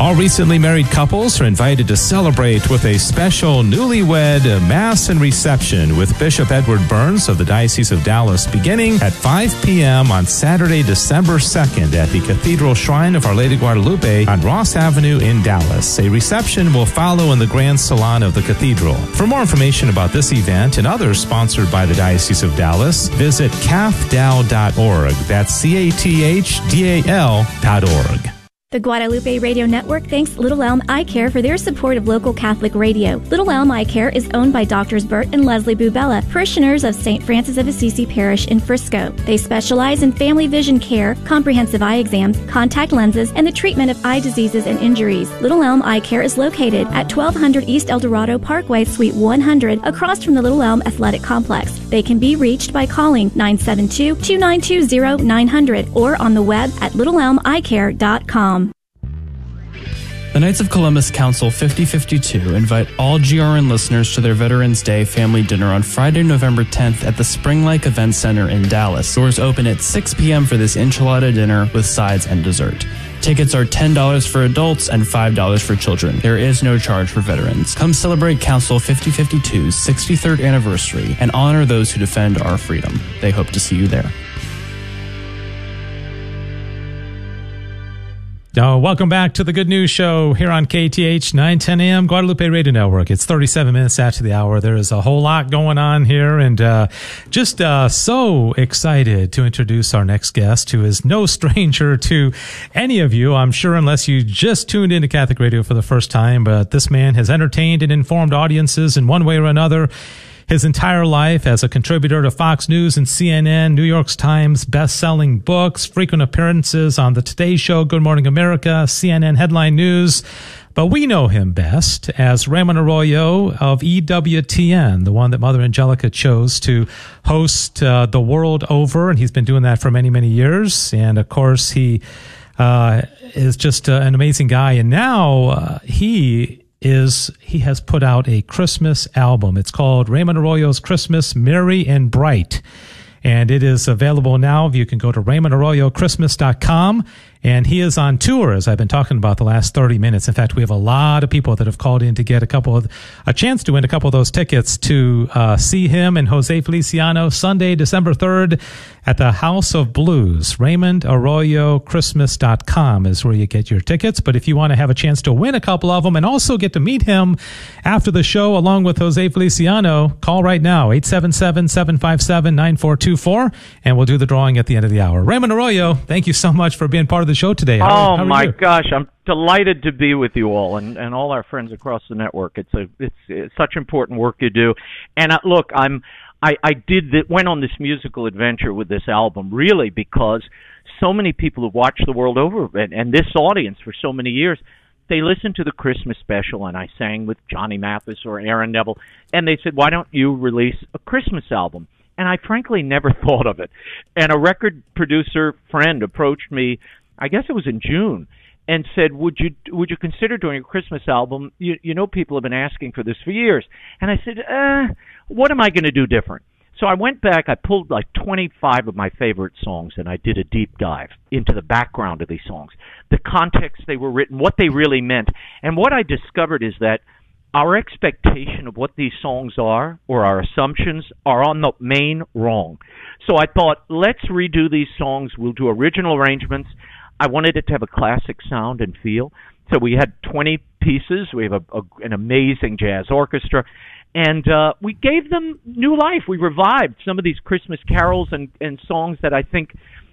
All recently married couples are invited to celebrate with a special newlywed mass and reception with Bishop Edward Burns of the Diocese of Dallas beginning at 5 p.m. on Saturday, December 2nd at the Cathedral Shrine of Our Lady Guadalupe on Ross Avenue in Dallas. A reception will follow in the Grand Salon of the Cathedral. For more information about this event and others sponsored by the Diocese of Dallas, visit cathdal.org. That's C-A-T-H-D-A-L dot org. The Guadalupe Radio Network thanks Little Elm Eye Care for their support of local Catholic radio. Little Elm Eye Care is owned by Doctors Bert and Leslie Bubella, parishioners of St. Francis of Assisi Parish in Frisco. They specialize in family vision care, comprehensive eye exams, contact lenses, and the treatment of eye diseases and injuries. Little Elm Eye Care is located at 1200 East El Dorado Parkway, Suite 100, across from the Little Elm Athletic Complex. They can be reached by calling 972 292 900 or on the web at littleelmeyecare.com. The Knights of Columbus Council 5052 invite all GRN listeners to their Veterans Day family dinner on Friday, November 10th at the Spring Lake Event Center in Dallas. Doors open at 6 p.m. for this enchilada dinner with sides and dessert. Tickets are $10 for adults and $5 for children. There is no charge for veterans. Come celebrate Council 5052's 63rd anniversary and honor those who defend our freedom. They hope to see you there. Uh, welcome back to the Good News Show here on KATH 910 AM Guadalupe Radio Network. It's 37 minutes after the hour. There is a whole lot going on here and uh, just uh, so excited to introduce our next guest who is no stranger to any of you, I'm sure, unless you just tuned into Catholic Radio for the first time. But this man has entertained and informed audiences in one way or another his entire life as a contributor to Fox News and CNN, New York Times best-selling books, frequent appearances on the Today Show, Good Morning America, CNN Headline News. But we know him best as Raymond Arroyo of EWTN, the one that Mother Angelica chose to host uh, the world over. And he's been doing that for many, many years. And of course, he uh, is just uh, an amazing guy. And now uh, he is he has put out a Christmas album. It's called Raymond Arroyo's Christmas Merry and Bright. And it is available now. You can go to RaymondArroyoChristmas.com And he is on tour, as I've been talking about the last 30 minutes. In fact, we have a lot of people that have called in to get a couple of, a chance to win a couple of those tickets to uh, see him and Jose Feliciano Sunday, December 3rd at the House of Blues. Raymond Arroyo Christmas.com is where you get your tickets. But if you want to have a chance to win a couple of them and also get to meet him after the show along with Jose Feliciano, call right now, 877-757-9424, and we'll do the drawing at the end of the hour. Raymond Arroyo, thank you so much for being part of the show today. How, oh, how my you? gosh, I'm delighted to be with you all and, and all our friends across the network. It's a it's, it's such important work you do. And uh, look, I'm I, I did the, went on this musical adventure with this album really because so many people have watched the world over and, and this audience for so many years they listened to the Christmas special and I sang with Johnny Mathis or Aaron Neville and they said why don't you release a Christmas album and I frankly never thought of it and a record producer friend approached me I guess it was in June and said, "Would you would you consider doing a Christmas album? You you know people have been asking for this for years." And I said, uh, "What am I going to do different?" So I went back, I pulled like 25 of my favorite songs and I did a deep dive into the background of these songs, the context they were written, what they really meant. And what I discovered is that our expectation of what these songs are or our assumptions are on the main wrong. So I thought, let's redo these songs. We'll do original arrangements. I wanted it to have a classic sound and feel. So we had 20 pieces. We have a, a, an amazing jazz orchestra. And uh, we gave them new life. We revived some of these Christmas carols and, and songs that I think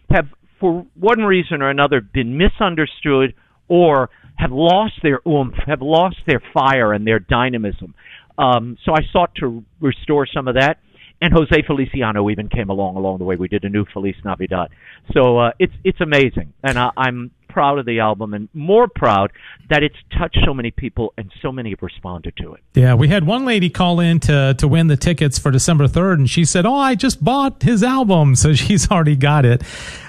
have, for one reason or another, been misunderstood or have lost their oomph, have lost their fire and their dynamism. Um, so I sought to restore some of that and Jose Feliciano even came along along the way. We did a new Feliz Navidad, so uh, it's it's amazing, and uh, I'm proud of the album and more proud that it's touched so many people and so many have responded to it. Yeah, we had one lady call in to to win the tickets for December 3rd and she said, "Oh, I just bought his album." So she's already got it.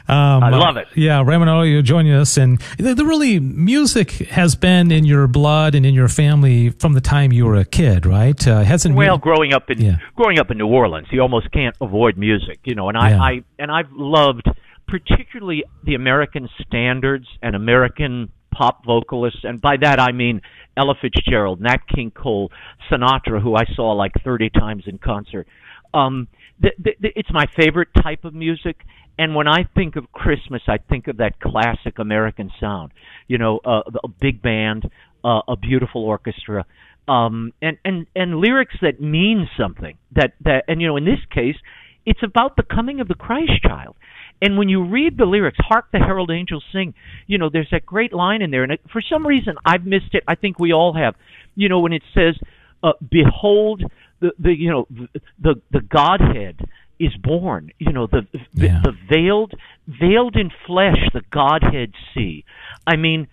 Um, I love it. Yeah, Raymond, you're joining us, and the, the, really music has been in your blood and in your family from the time you were a kid, right? Uh, hasn't well, growing up in yeah. growing up in New Orleans, you almost can't avoid music, you know. And I, yeah. I and I've loved particularly the American standards and American pop vocalists, and by that I mean Ella Fitzgerald, Nat King Cole, Sinatra, who I saw like 30 times in concert. Um, th- th- it's my favorite type of music, and when I think of Christmas, I think of that classic American sound. You know, uh, a big band, uh, a beautiful orchestra, um, and and and lyrics that mean something. That that, and you know, in this case, it's about the coming of the Christ child. And when you read the lyrics, "Hark the herald angels sing," you know there's that great line in there, and it, for some reason I've missed it. I think we all have. You know when it says, uh, "Behold the the you know the the, the Godhead." is born. You know, the yeah. the, the veiled veiled in flesh, the Godhead see. I mean,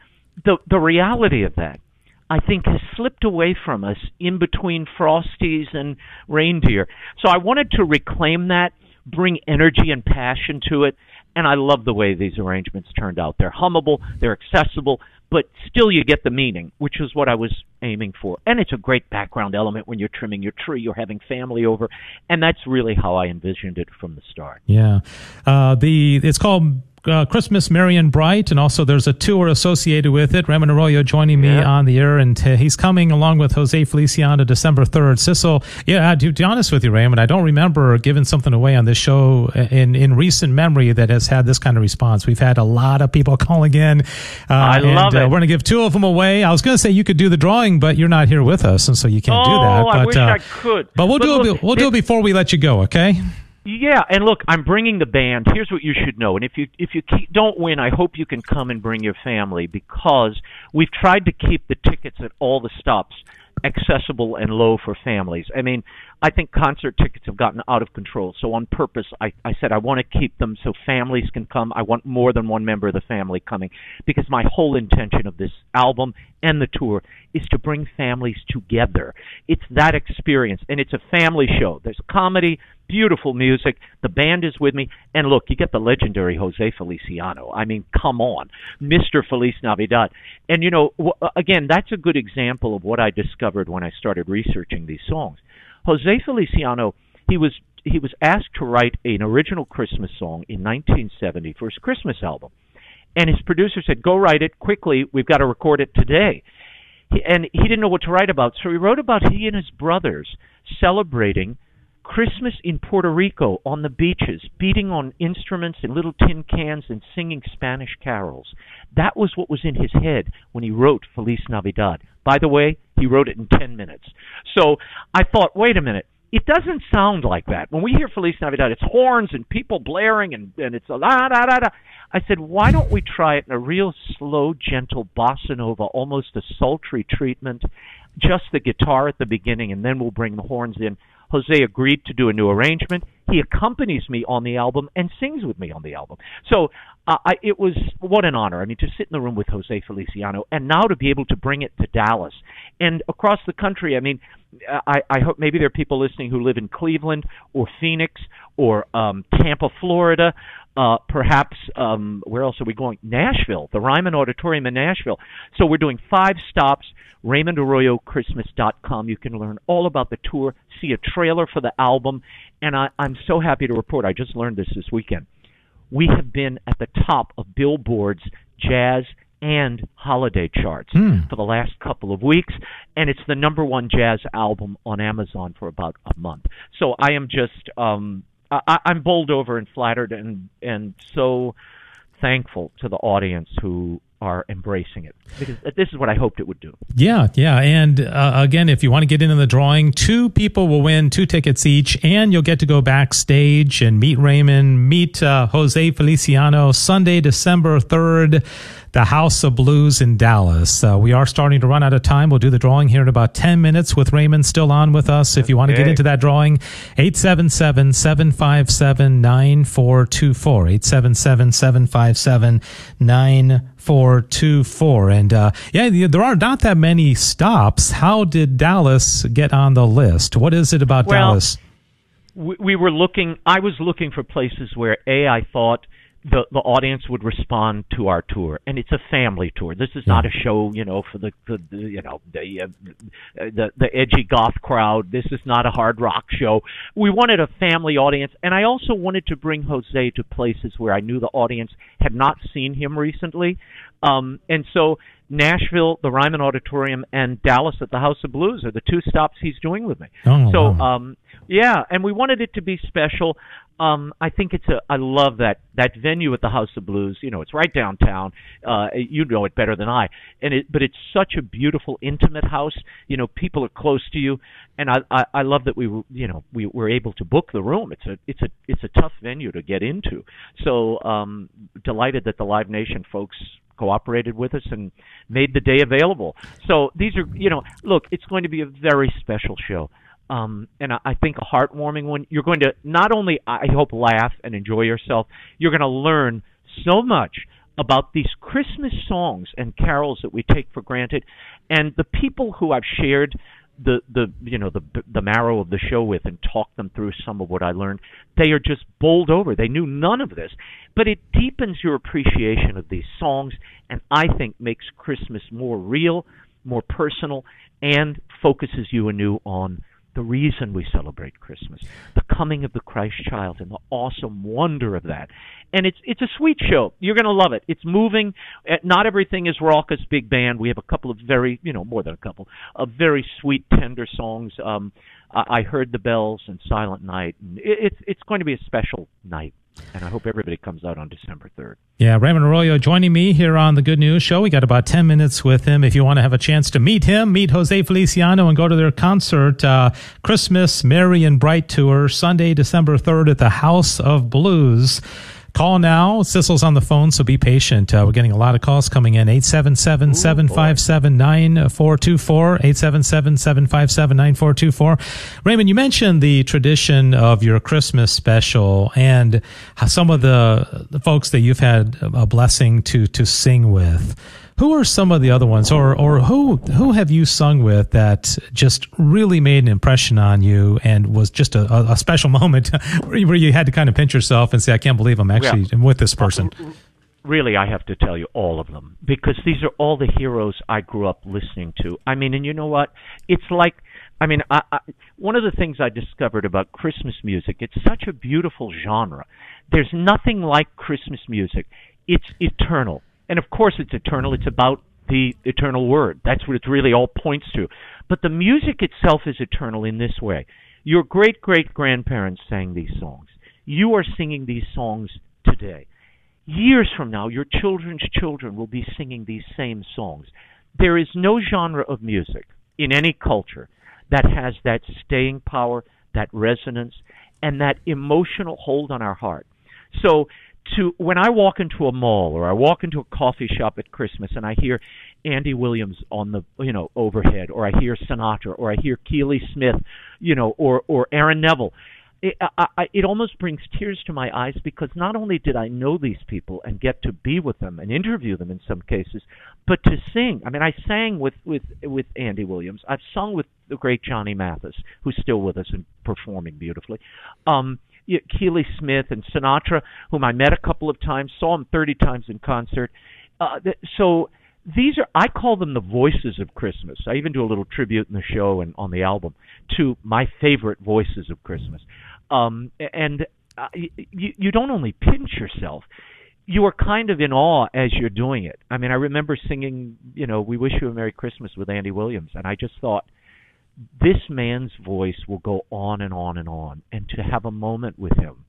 the the reality of that, I think, has slipped away from us in between Frosties and reindeer. So I wanted to reclaim that bring energy and passion to it. And I love the way these arrangements turned out. They're hummable, they're accessible, but still you get the meaning, which is what I was aiming for. And it's a great background element when you're trimming your tree, you're having family over, and that's really how I envisioned it from the start. Yeah, uh, the it's called uh, Christmas Merry and Bright, and also there's a tour associated with it. Raymond Arroyo joining me yeah. on the air, and uh, he's coming along with Jose Feliciano December 3rd. Sissel, yeah, to, to be honest with you, Raymond, I don't remember giving something away on this show in, in recent memory that has had this kind of response. We've had a lot of people calling in. Uh, I and, love uh, it. we're going to give two of them away. I was going to say you could do the drawing, but you're not here with us, and so you can't oh, do that. But, I wish I could. But we'll but do look, it. We'll do it before we let you go. Okay. Yeah, and look, I'm bringing the band. Here's what you should know. And if you if you keep, don't win, I hope you can come and bring your family because we've tried to keep the tickets at all the stops accessible and low for families. I mean, I think concert tickets have gotten out of control. So on purpose, I, I said I want to keep them so families can come. I want more than one member of the family coming because my whole intention of this album and the tour is to bring families together. It's that experience, and it's a family show. There's comedy, beautiful music. The band is with me, and look, you get the legendary Jose Feliciano. I mean, come on, Mr. Feliz Navidad. And you know, again, that's a good example of what I discovered when I started researching these songs Jose Feliciano, he was he was asked to write an original Christmas song in 1970 for his Christmas album. And his producer said, "Go write it quickly. We've got to record it today." He, and he didn't know what to write about, so he wrote about he and his brothers celebrating Christmas in Puerto Rico on the beaches, beating on instruments and little tin cans and singing Spanish carols. That was what was in his head when he wrote Feliz Navidad. By the way, he wrote it in 10 minutes. So I thought, wait a minute. It doesn't sound like that. When we hear Feliz Navidad, it's horns and people blaring and, and it's a la da da da. I said, why don't we try it in a real slow, gentle bossa nova, almost a sultry treatment, just the guitar at the beginning, and then we'll bring the horns in. Jose agreed to do a new arrangement. He accompanies me on the album and sings with me on the album. So uh, I, it was what an honor. I mean, to sit in the room with Jose Feliciano and now to be able to bring it to Dallas and across the country. I mean, I, I hope maybe there are people listening who live in Cleveland or Phoenix or um, Tampa, Florida. Uh, perhaps um, where else are we going? Nashville, the Ryman Auditorium in Nashville. So we're doing five stops. RaymondArroyoChristmas.com. You can learn all about the tour, see a trailer for the album, and I, I'm so happy to report. I just learned this this weekend. We have been at the top of Billboard's jazz and holiday charts mm. for the last couple of weeks, and it's the number one jazz album on Amazon for about a month. So I am just um, I, I'm bowled over and flattered and and so thankful to the audience who are embracing it because this is what I hoped it would do. Yeah, yeah, and uh, again, if you want to get into the drawing, two people will win two tickets each, and you'll get to go backstage and meet Raymond, meet uh, Jose Feliciano Sunday, December third the House of Blues in Dallas. Uh, we are starting to run out of time. We'll do the drawing here in about 10 minutes with Raymond still on with us. If you want to get into that drawing, 877 757 9424. 877 757 9424. And uh, yeah, there are not that many stops. How did Dallas get on the list? What is it about well, Dallas? We were looking, I was looking for places where, A, I thought – the the audience would respond to our tour. And it's a family tour. This is not a show you know for the, the, the you know the, uh, the the edgy goth crowd. This is not a hard rock show. We wanted a family audience. And i also wanted to bring jose to places where i knew the audience had not seen him recently. Um and so Nashville, the Ryman Auditorium, and Dallas at the House of Blues are the two stops he's doing with me. Oh, so, wow. um, yeah, and we wanted it to be special. Um, I think it's a. I love that that venue at the House of Blues. You know, it's right downtown. Uh, you know it better than I. And it, but it's such a beautiful, intimate house. You know, people are close to you, and I, I, I love that we, you know, we were able to book the room. It's a, it's a, it's a tough venue to get into. So, um, delighted that the Live Nation folks cooperated with us and made the day available. So these are, you know, look, it's going to be a very special show. Um, and I, think a heartwarming one. You're going to not only, I hope, laugh and enjoy yourself, you're going to learn so much about these Christmas songs and carols that we take for granted, and the people who I've shared the the you know the the marrow of the show with and talked them through some of what I learned. They are just bowled over. They knew none of this, but it deepens your appreciation of these songs, and I think makes Christmas more real, more personal, and focuses you anew on the reason we celebrate Christmas, the coming of the Christ child and the awesome wonder of that. And it's it's a sweet show. You're going to love it. It's moving. Uh, not everything is raucous big band. We have a couple of very, you know, more than a couple of very sweet tender songs. Um I heard the bells and Silent Night. It's it's going to be a special night and I hope everybody comes out on December 3rd. Yeah, Raymond Arroyo joining me here on the Good News Show. We got about 10 minutes with him. If you want to have a chance to meet him, meet Jose Feliciano and go to their concert, uh, Christmas Merry and Bright Tour, Sunday, December 3rd at the House of Blues. Call now. Sissel's on the phone, so be patient. Uh, we're getting a lot of calls coming in. 877 757 9424. 877 757 9424. Raymond, you mentioned the tradition of your Christmas special and some of the, the folks that you've had a blessing to, to sing with. Who are some of the other ones, or or who who have you sung with that just really made an impression on you and was just a, a, special moment where you had to kind of pinch yourself and say, "I can't believe I'm actually yeah. with this person." Really, I have to tell you all of them because these are all the heroes I grew up listening to. I mean, and you know what? It's like I mean, I, I, one of the things I discovered about Christmas music, it's such a beautiful genre. There's nothing like Christmas music it's eternal. And of course, it's eternal. It's about the eternal word. That's what it really all points to. But the music itself is eternal in this way. Your great great grandparents sang these songs. You are singing these songs today. Years from now, your children's children will be singing these same songs. There is no genre of music in any culture that has that staying power, that resonance, and that emotional hold on our heart. So to when I walk into a mall or I walk into a coffee shop at Christmas and I hear Andy Williams on the you know overhead or I hear Sinatra or I hear Keely Smith, you know, or or Aaron Neville, it, I, I, it almost brings tears to my eyes because not only did I know these people and get to be with them and interview them in some cases, but to sing. I mean, I sang with with with Andy Williams. I've sung with the great Johnny Mathis, who's still with us and performing beautifully. Um, Keely Smith and Sinatra, whom I met a couple of times, saw him 30 times in concert. Uh, so these are I call them the voices of Christmas. I even do a little tribute in the show and on the album to my favorite voices of Christmas. Um, and uh, you, you don't only pinch yourself, you are kind of in awe as you're doing it. I mean, I remember singing, you know, "We Wish You a Merry Christmas" with Andy Williams, and I just thought this man's voice will go on and on and on. And to have a moment with him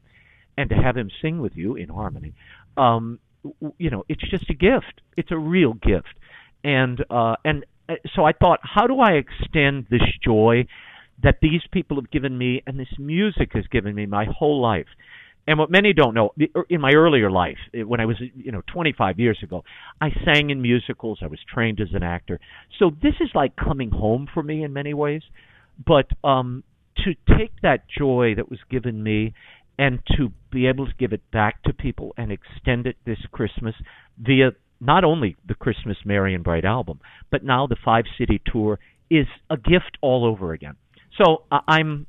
and to have him sing with you in harmony, um, you know, it's just a gift. It's a real gift. And uh, and uh, so I thought, how do I extend this joy that these people have given me and this music has given me my whole life? And what many don't know, er, in my earlier life, eh, when I was, you know, 25 years ago, I sang in musicals. I was trained as an actor. So this is like coming home for me in many ways. But um, to take that joy that was given me and to be able to give it back to people and extend it this Christmas via not only the Christmas Merry and Bright album, but now the five city tour is a gift all over again. So I'm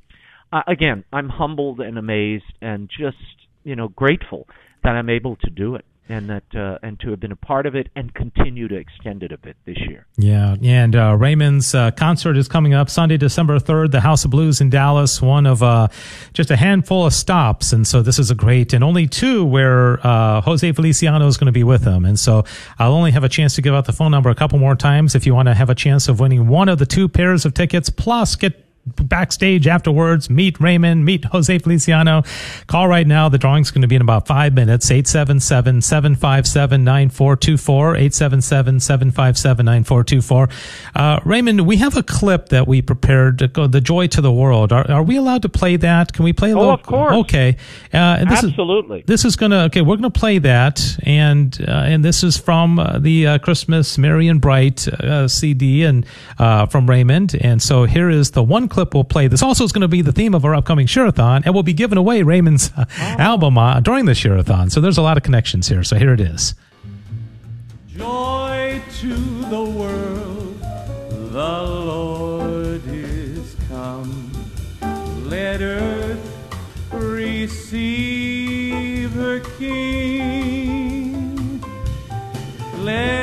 uh, again, I'm humbled and amazed and just you know grateful that I'm able to do it and that uh, and to have been a part of it and continue to extend it a bit this year. Yeah, and uh, Raymond's uh, concert is coming up Sunday, December third, the House of Blues in Dallas. One of uh, just a handful of stops, and so this is a great and only two where uh, Jose Feliciano is going to be with them. And so I'll only have a chance to give out the phone number a couple more times if you want to have a chance of winning one of the two pairs of tickets, plus get backstage afterwards. Meet Raymond, meet Jose Feliciano. Call right now. The drawing's going to be in about five minutes. 877-757-9424. 877-757-9424. Uh, Raymond, we have a clip that we prepared, Go The Joy to the World. Are, are we allowed to play that? Can we play a oh, little? of course. Okay. Uh, this Absolutely. Is, this is going to, okay, we're going to play that. And, uh, and this is from uh, the uh, Christmas Merry and Bright uh, CD and, from Raymond. And so here is the one clip we'll play. This also is going to be the theme of our upcoming Share-a-thon, and we'll be giving away Raymond's uh, oh. album uh, during the Share-a-thon. So there's a lot of connections here. So here it is. Joy to the world, the Lord is come. Let earth receive her King. Let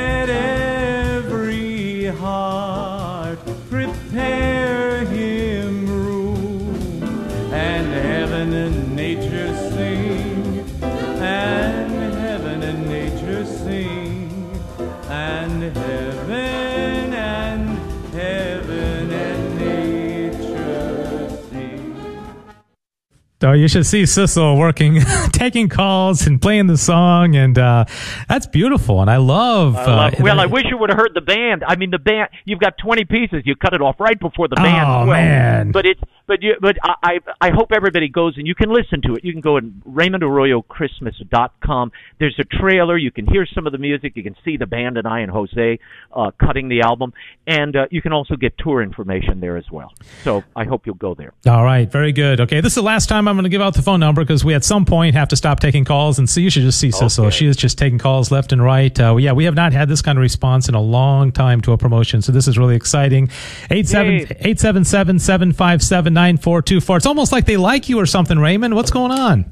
Oh, you should see Sissel working, taking calls and playing the song, and uh, that's beautiful. And I love. I love uh, well, I wish you would have heard the band. I mean, the band. You've got twenty pieces. You cut it off right before the band. Oh well. man! But it's but you but I I hope everybody goes and you can listen to it. You can go to RaymondArroyoChristmas.com. There's a trailer. You can hear some of the music. You can see the band and I and Jose uh, cutting the album, and uh, you can also get tour information there as well. So I hope you'll go there. All right, very good. Okay, this is the last time I'm going to give out the phone number because we at some point have to stop taking calls. And so you should just see Sissel. Okay. She is just taking calls left and right. Uh, yeah, we have not had this kind of response in a long time to a promotion. So this is really exciting. 877 757 9424. It's almost like they like you or something, Raymond. What's going on?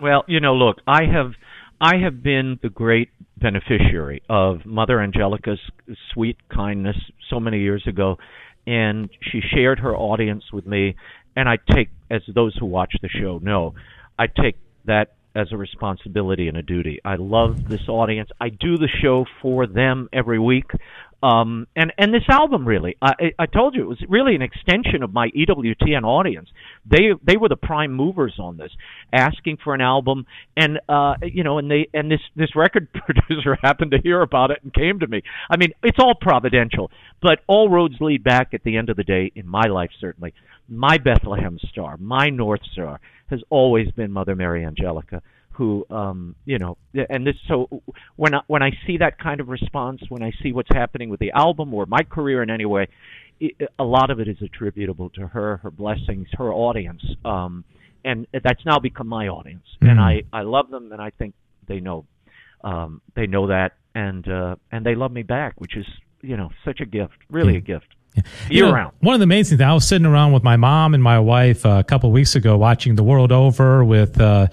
Well, you know, look, I have. I have been the great beneficiary of Mother Angelica's sweet kindness so many years ago, and she shared her audience with me and I take, as those who watch the show know, I take that as a responsibility and a duty. I love this audience. I do the show for them every week. Um, and and this album really, I, I told you, it was really an extension of my EWTN audience. They they were the prime movers on this, asking for an album, and uh, you know, and they and this this record producer happened to hear about it and came to me. I mean, it's all providential, but all roads lead back at the end of the day in my life certainly. My Bethlehem star, my North Star, has always been Mother Mary Angelica who um you know and this so when I, when I see that kind of response when I see what's happening with the album or my career in any way it, a lot of it is attributable to her her blessings her audience um and that's now become my audience mm-hmm. and I I love them and I think they know um they know that and uh and they love me back which is you know such a gift really yeah. a gift yeah. Year know, round. One of the amazing things, I was sitting around with my mom and my wife uh, a couple of weeks ago watching The World Over with, uh,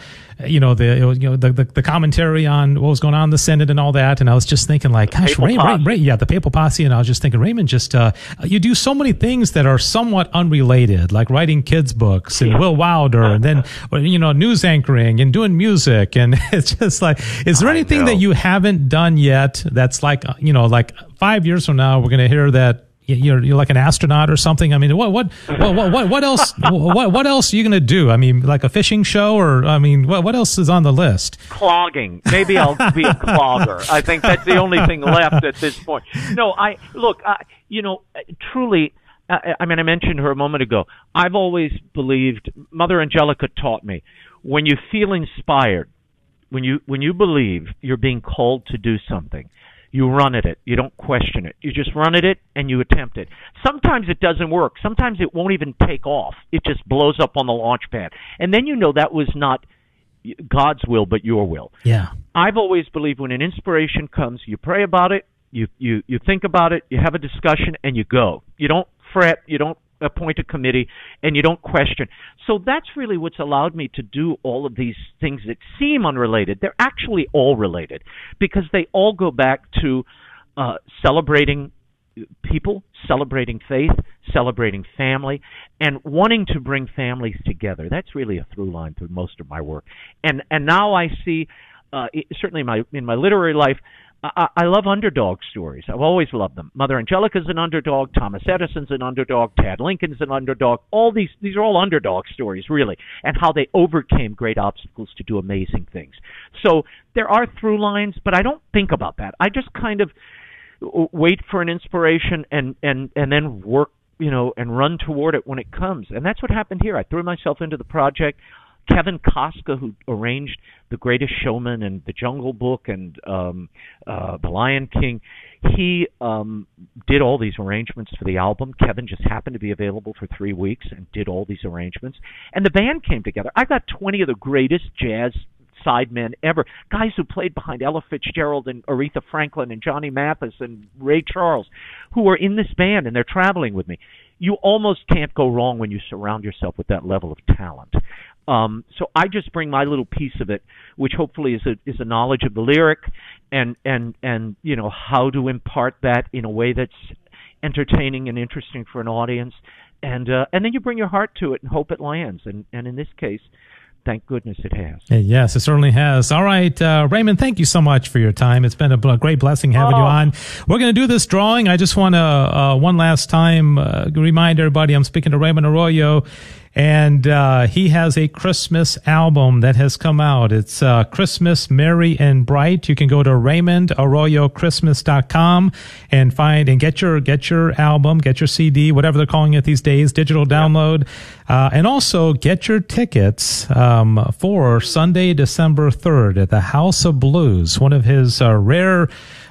you know, the, you know, the, the, the, commentary on what was going on in the Senate and all that. And I was just thinking like, gosh, Ray, Ray, Ray, yeah, the papal posse. And I was just thinking, Raymond, just, uh, you do so many things that are somewhat unrelated, like writing kids books and yeah. Will Wilder and then, you know, news anchoring and doing music. And it's just like, is there anything that you haven't done yet that's like, you know, like five years from now, we're going to hear that you're you're like an astronaut or something. I mean, what what what what, what else what what else are you going to do? I mean, like a fishing show, or I mean, what what else is on the list? Clogging. Maybe I'll be a clogger. I think that's the only thing left at this point. No, I look. I, you know, truly. I mean, I mentioned her a moment ago. I've always believed Mother Angelica taught me when you feel inspired, when you when you believe you're being called to do something, you run at it. You don't question it. You just run at it and you attempt it. Sometimes it doesn't work. Sometimes it won't even take off. It just blows up on the launch pad. And then you know that was not God's will but your will. Yeah. I've always believed when an inspiration comes, you pray about it, you you you think about it, you have a discussion and you go. You don't fret, you don't appoint a committee and you don't question. So that's really what's allowed me to do all of these things that seem unrelated. They're actually all related because they all go back to uh, celebrating people, celebrating faith, celebrating family, and wanting to bring families together. That's really a through line through most of my work. And and now I see, uh, certainly in my in my literary life, I, I love underdog stories. I've always loved them. Mother Angelica's an underdog. Thomas Edison's an underdog. Tad Lincoln's an underdog. All these these are all underdog stories, really, and how they overcame great obstacles to do amazing things. So there are through lines, but I don't think about that. I just kind of wait for an inspiration and and and then work you know and run toward it when it comes and that's what happened here i threw myself into the project Kevin Kaska, who arranged The Greatest Showman and The Jungle Book and um, uh, The Lion King, he um, did all these arrangements for the album. Kevin just happened to be available for three weeks and did all these arrangements. And the band came together. I got 20 of the greatest jazz sidemen ever. Guys who played behind Ella Fitzgerald and Aretha Franklin and Johnny Mathis and Ray Charles, who are in this band and they're traveling with me. You almost can't go wrong when you surround yourself with that level of talent. Um, so I just bring my little piece of it, which hopefully is a is a knowledge of the lyric, and and and you know how to impart that in a way that's entertaining and interesting for an audience, and uh, and then you bring your heart to it and hope it lands. And and in this case, thank goodness it has. Yes, it certainly has. All right, uh, Raymond, thank you so much for your time. It's been a, a great blessing having oh. you on. We're going to do this drawing. I just want to, uh, one last time, uh, remind everybody I'm speaking to Raymond Arroyo and uh, he has a Christmas album that has come out. It's uh, Christmas Merry and Bright. You can go to RaymondArroyoChristmas.com and find and get your get your album, get your CD, whatever they're calling it these days, digital download, uh, and also get your tickets um, for Sunday, December third at the House of Blues, one of his uh, rare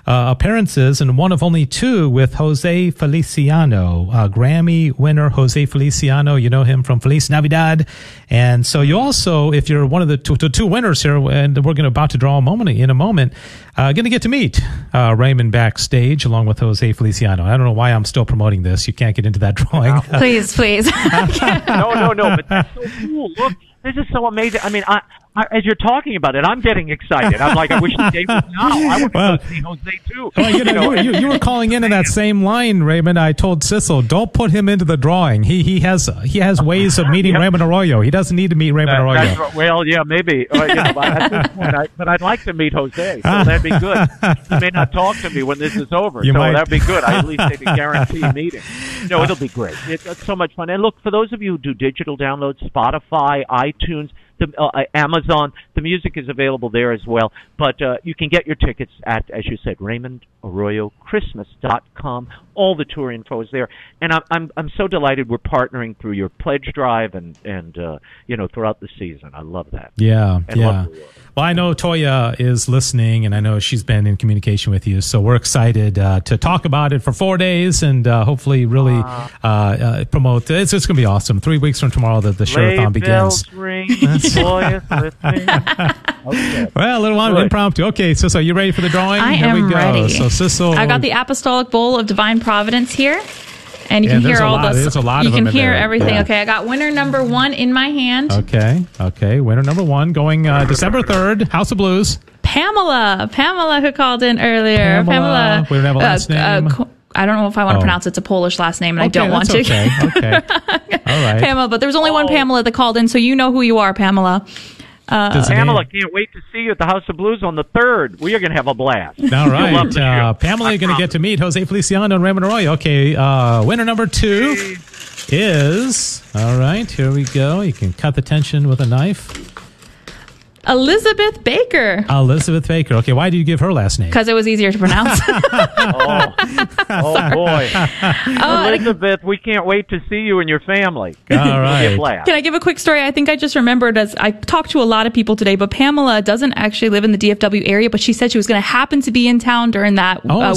uh, appearances and one of only two with Jose Feliciano, uh, Grammy winner Jose Feliciano. You know him from Feliz Navidad. And so you also, if you're one of the two, the two winners here, and we're going to about to draw a moment in a moment, uh, going to get to meet uh, Raymond backstage along with Jose Feliciano. I don't know why I'm still promoting this. You can't get into that drawing. please, please. no, no, no. But that's so cool. Look, this is so amazing. I mean, I, I, as you're talking about it, I'm getting excited. I'm like, I wish the day was now. I want to Well- go see Jose too. Well, you, know, you, you, you were calling into that same line, Raymond. I told Sissel, don't put him into the drawing. He he has he has ways of meeting Raymond Arroyo. He doesn't need to meet Raymond That- Arroyo. right. well, yeah, maybe. Uh, you know, but, point, I, but I'd like to meet Jose, so that'd be good. He may not talk to me when this is over, You so might. that'd be good. I at least guarantee a meeting. No, it'll be great. It's, it's so much fun. And look, for those of you who do digital downloads, Spotify, iTunes, the, uh, Amazon, the music is available there as well. But uh, you can get your tickets at, as you said, RaymondArroyoChristmas.com. All the tour info is there, and I'm I'm I'm so delighted we're partnering through your pledge drive and and uh, you know throughout the season. I love that. Yeah, And yeah. Love the Well, I know Toya is listening, and I know she's been in communication with you. So we're excited uh, to talk about it for four days, and uh, hopefully, really uh, uh, promote. It's just going to be awesome. Three weeks from tomorrow, the, the Sleigh share-a-thon begins. bells ring, joyous listening. Okay. Well, a little one impromptu. Okay, Sissel, you ready for the drawing? I Here am we go. ready. So Sissel, I got the apostolic bowl of divine providence here. And you Yeah, can hear all lot- the there's a lot you of can them hear everything. Yeah. Okay, I got winner number one in my hand. Okay, okay. Winner number one going uh, December third. House of Blues. Pamela. Pamela who called in earlier. Pamela. We don't have a last name. Co- I don't know if I want to Oh. pronounce it. It's a Polish last name, and I don't want to. Okay, okay. All right. Pamela, but there was only one Pamela that called in, so you know who you are, Pamela. Uh, Pamela, can't wait to see you at the House of Blues on the third. We are going to have a blast. All right, uh. Pamela, you're going to get to meet Jose Feliciano and Raymond Arroyo. Okay, uh, winner number two is all right. Here we go. You can cut the tension with a knife. Elizabeth Baker, Elizabeth Baker. Okay, why do you give her last name? because it was easier to pronounce. oh, oh boy, Elizabeth, we can't wait to see you and your family. All It'll be a right. blast. Can I give a quick story? I think I just remembered as I talked to a lot of people today, but Pamela doesn't actually live in the DFW area, but she said she was going to happen to be in town during that Oh, uh, is that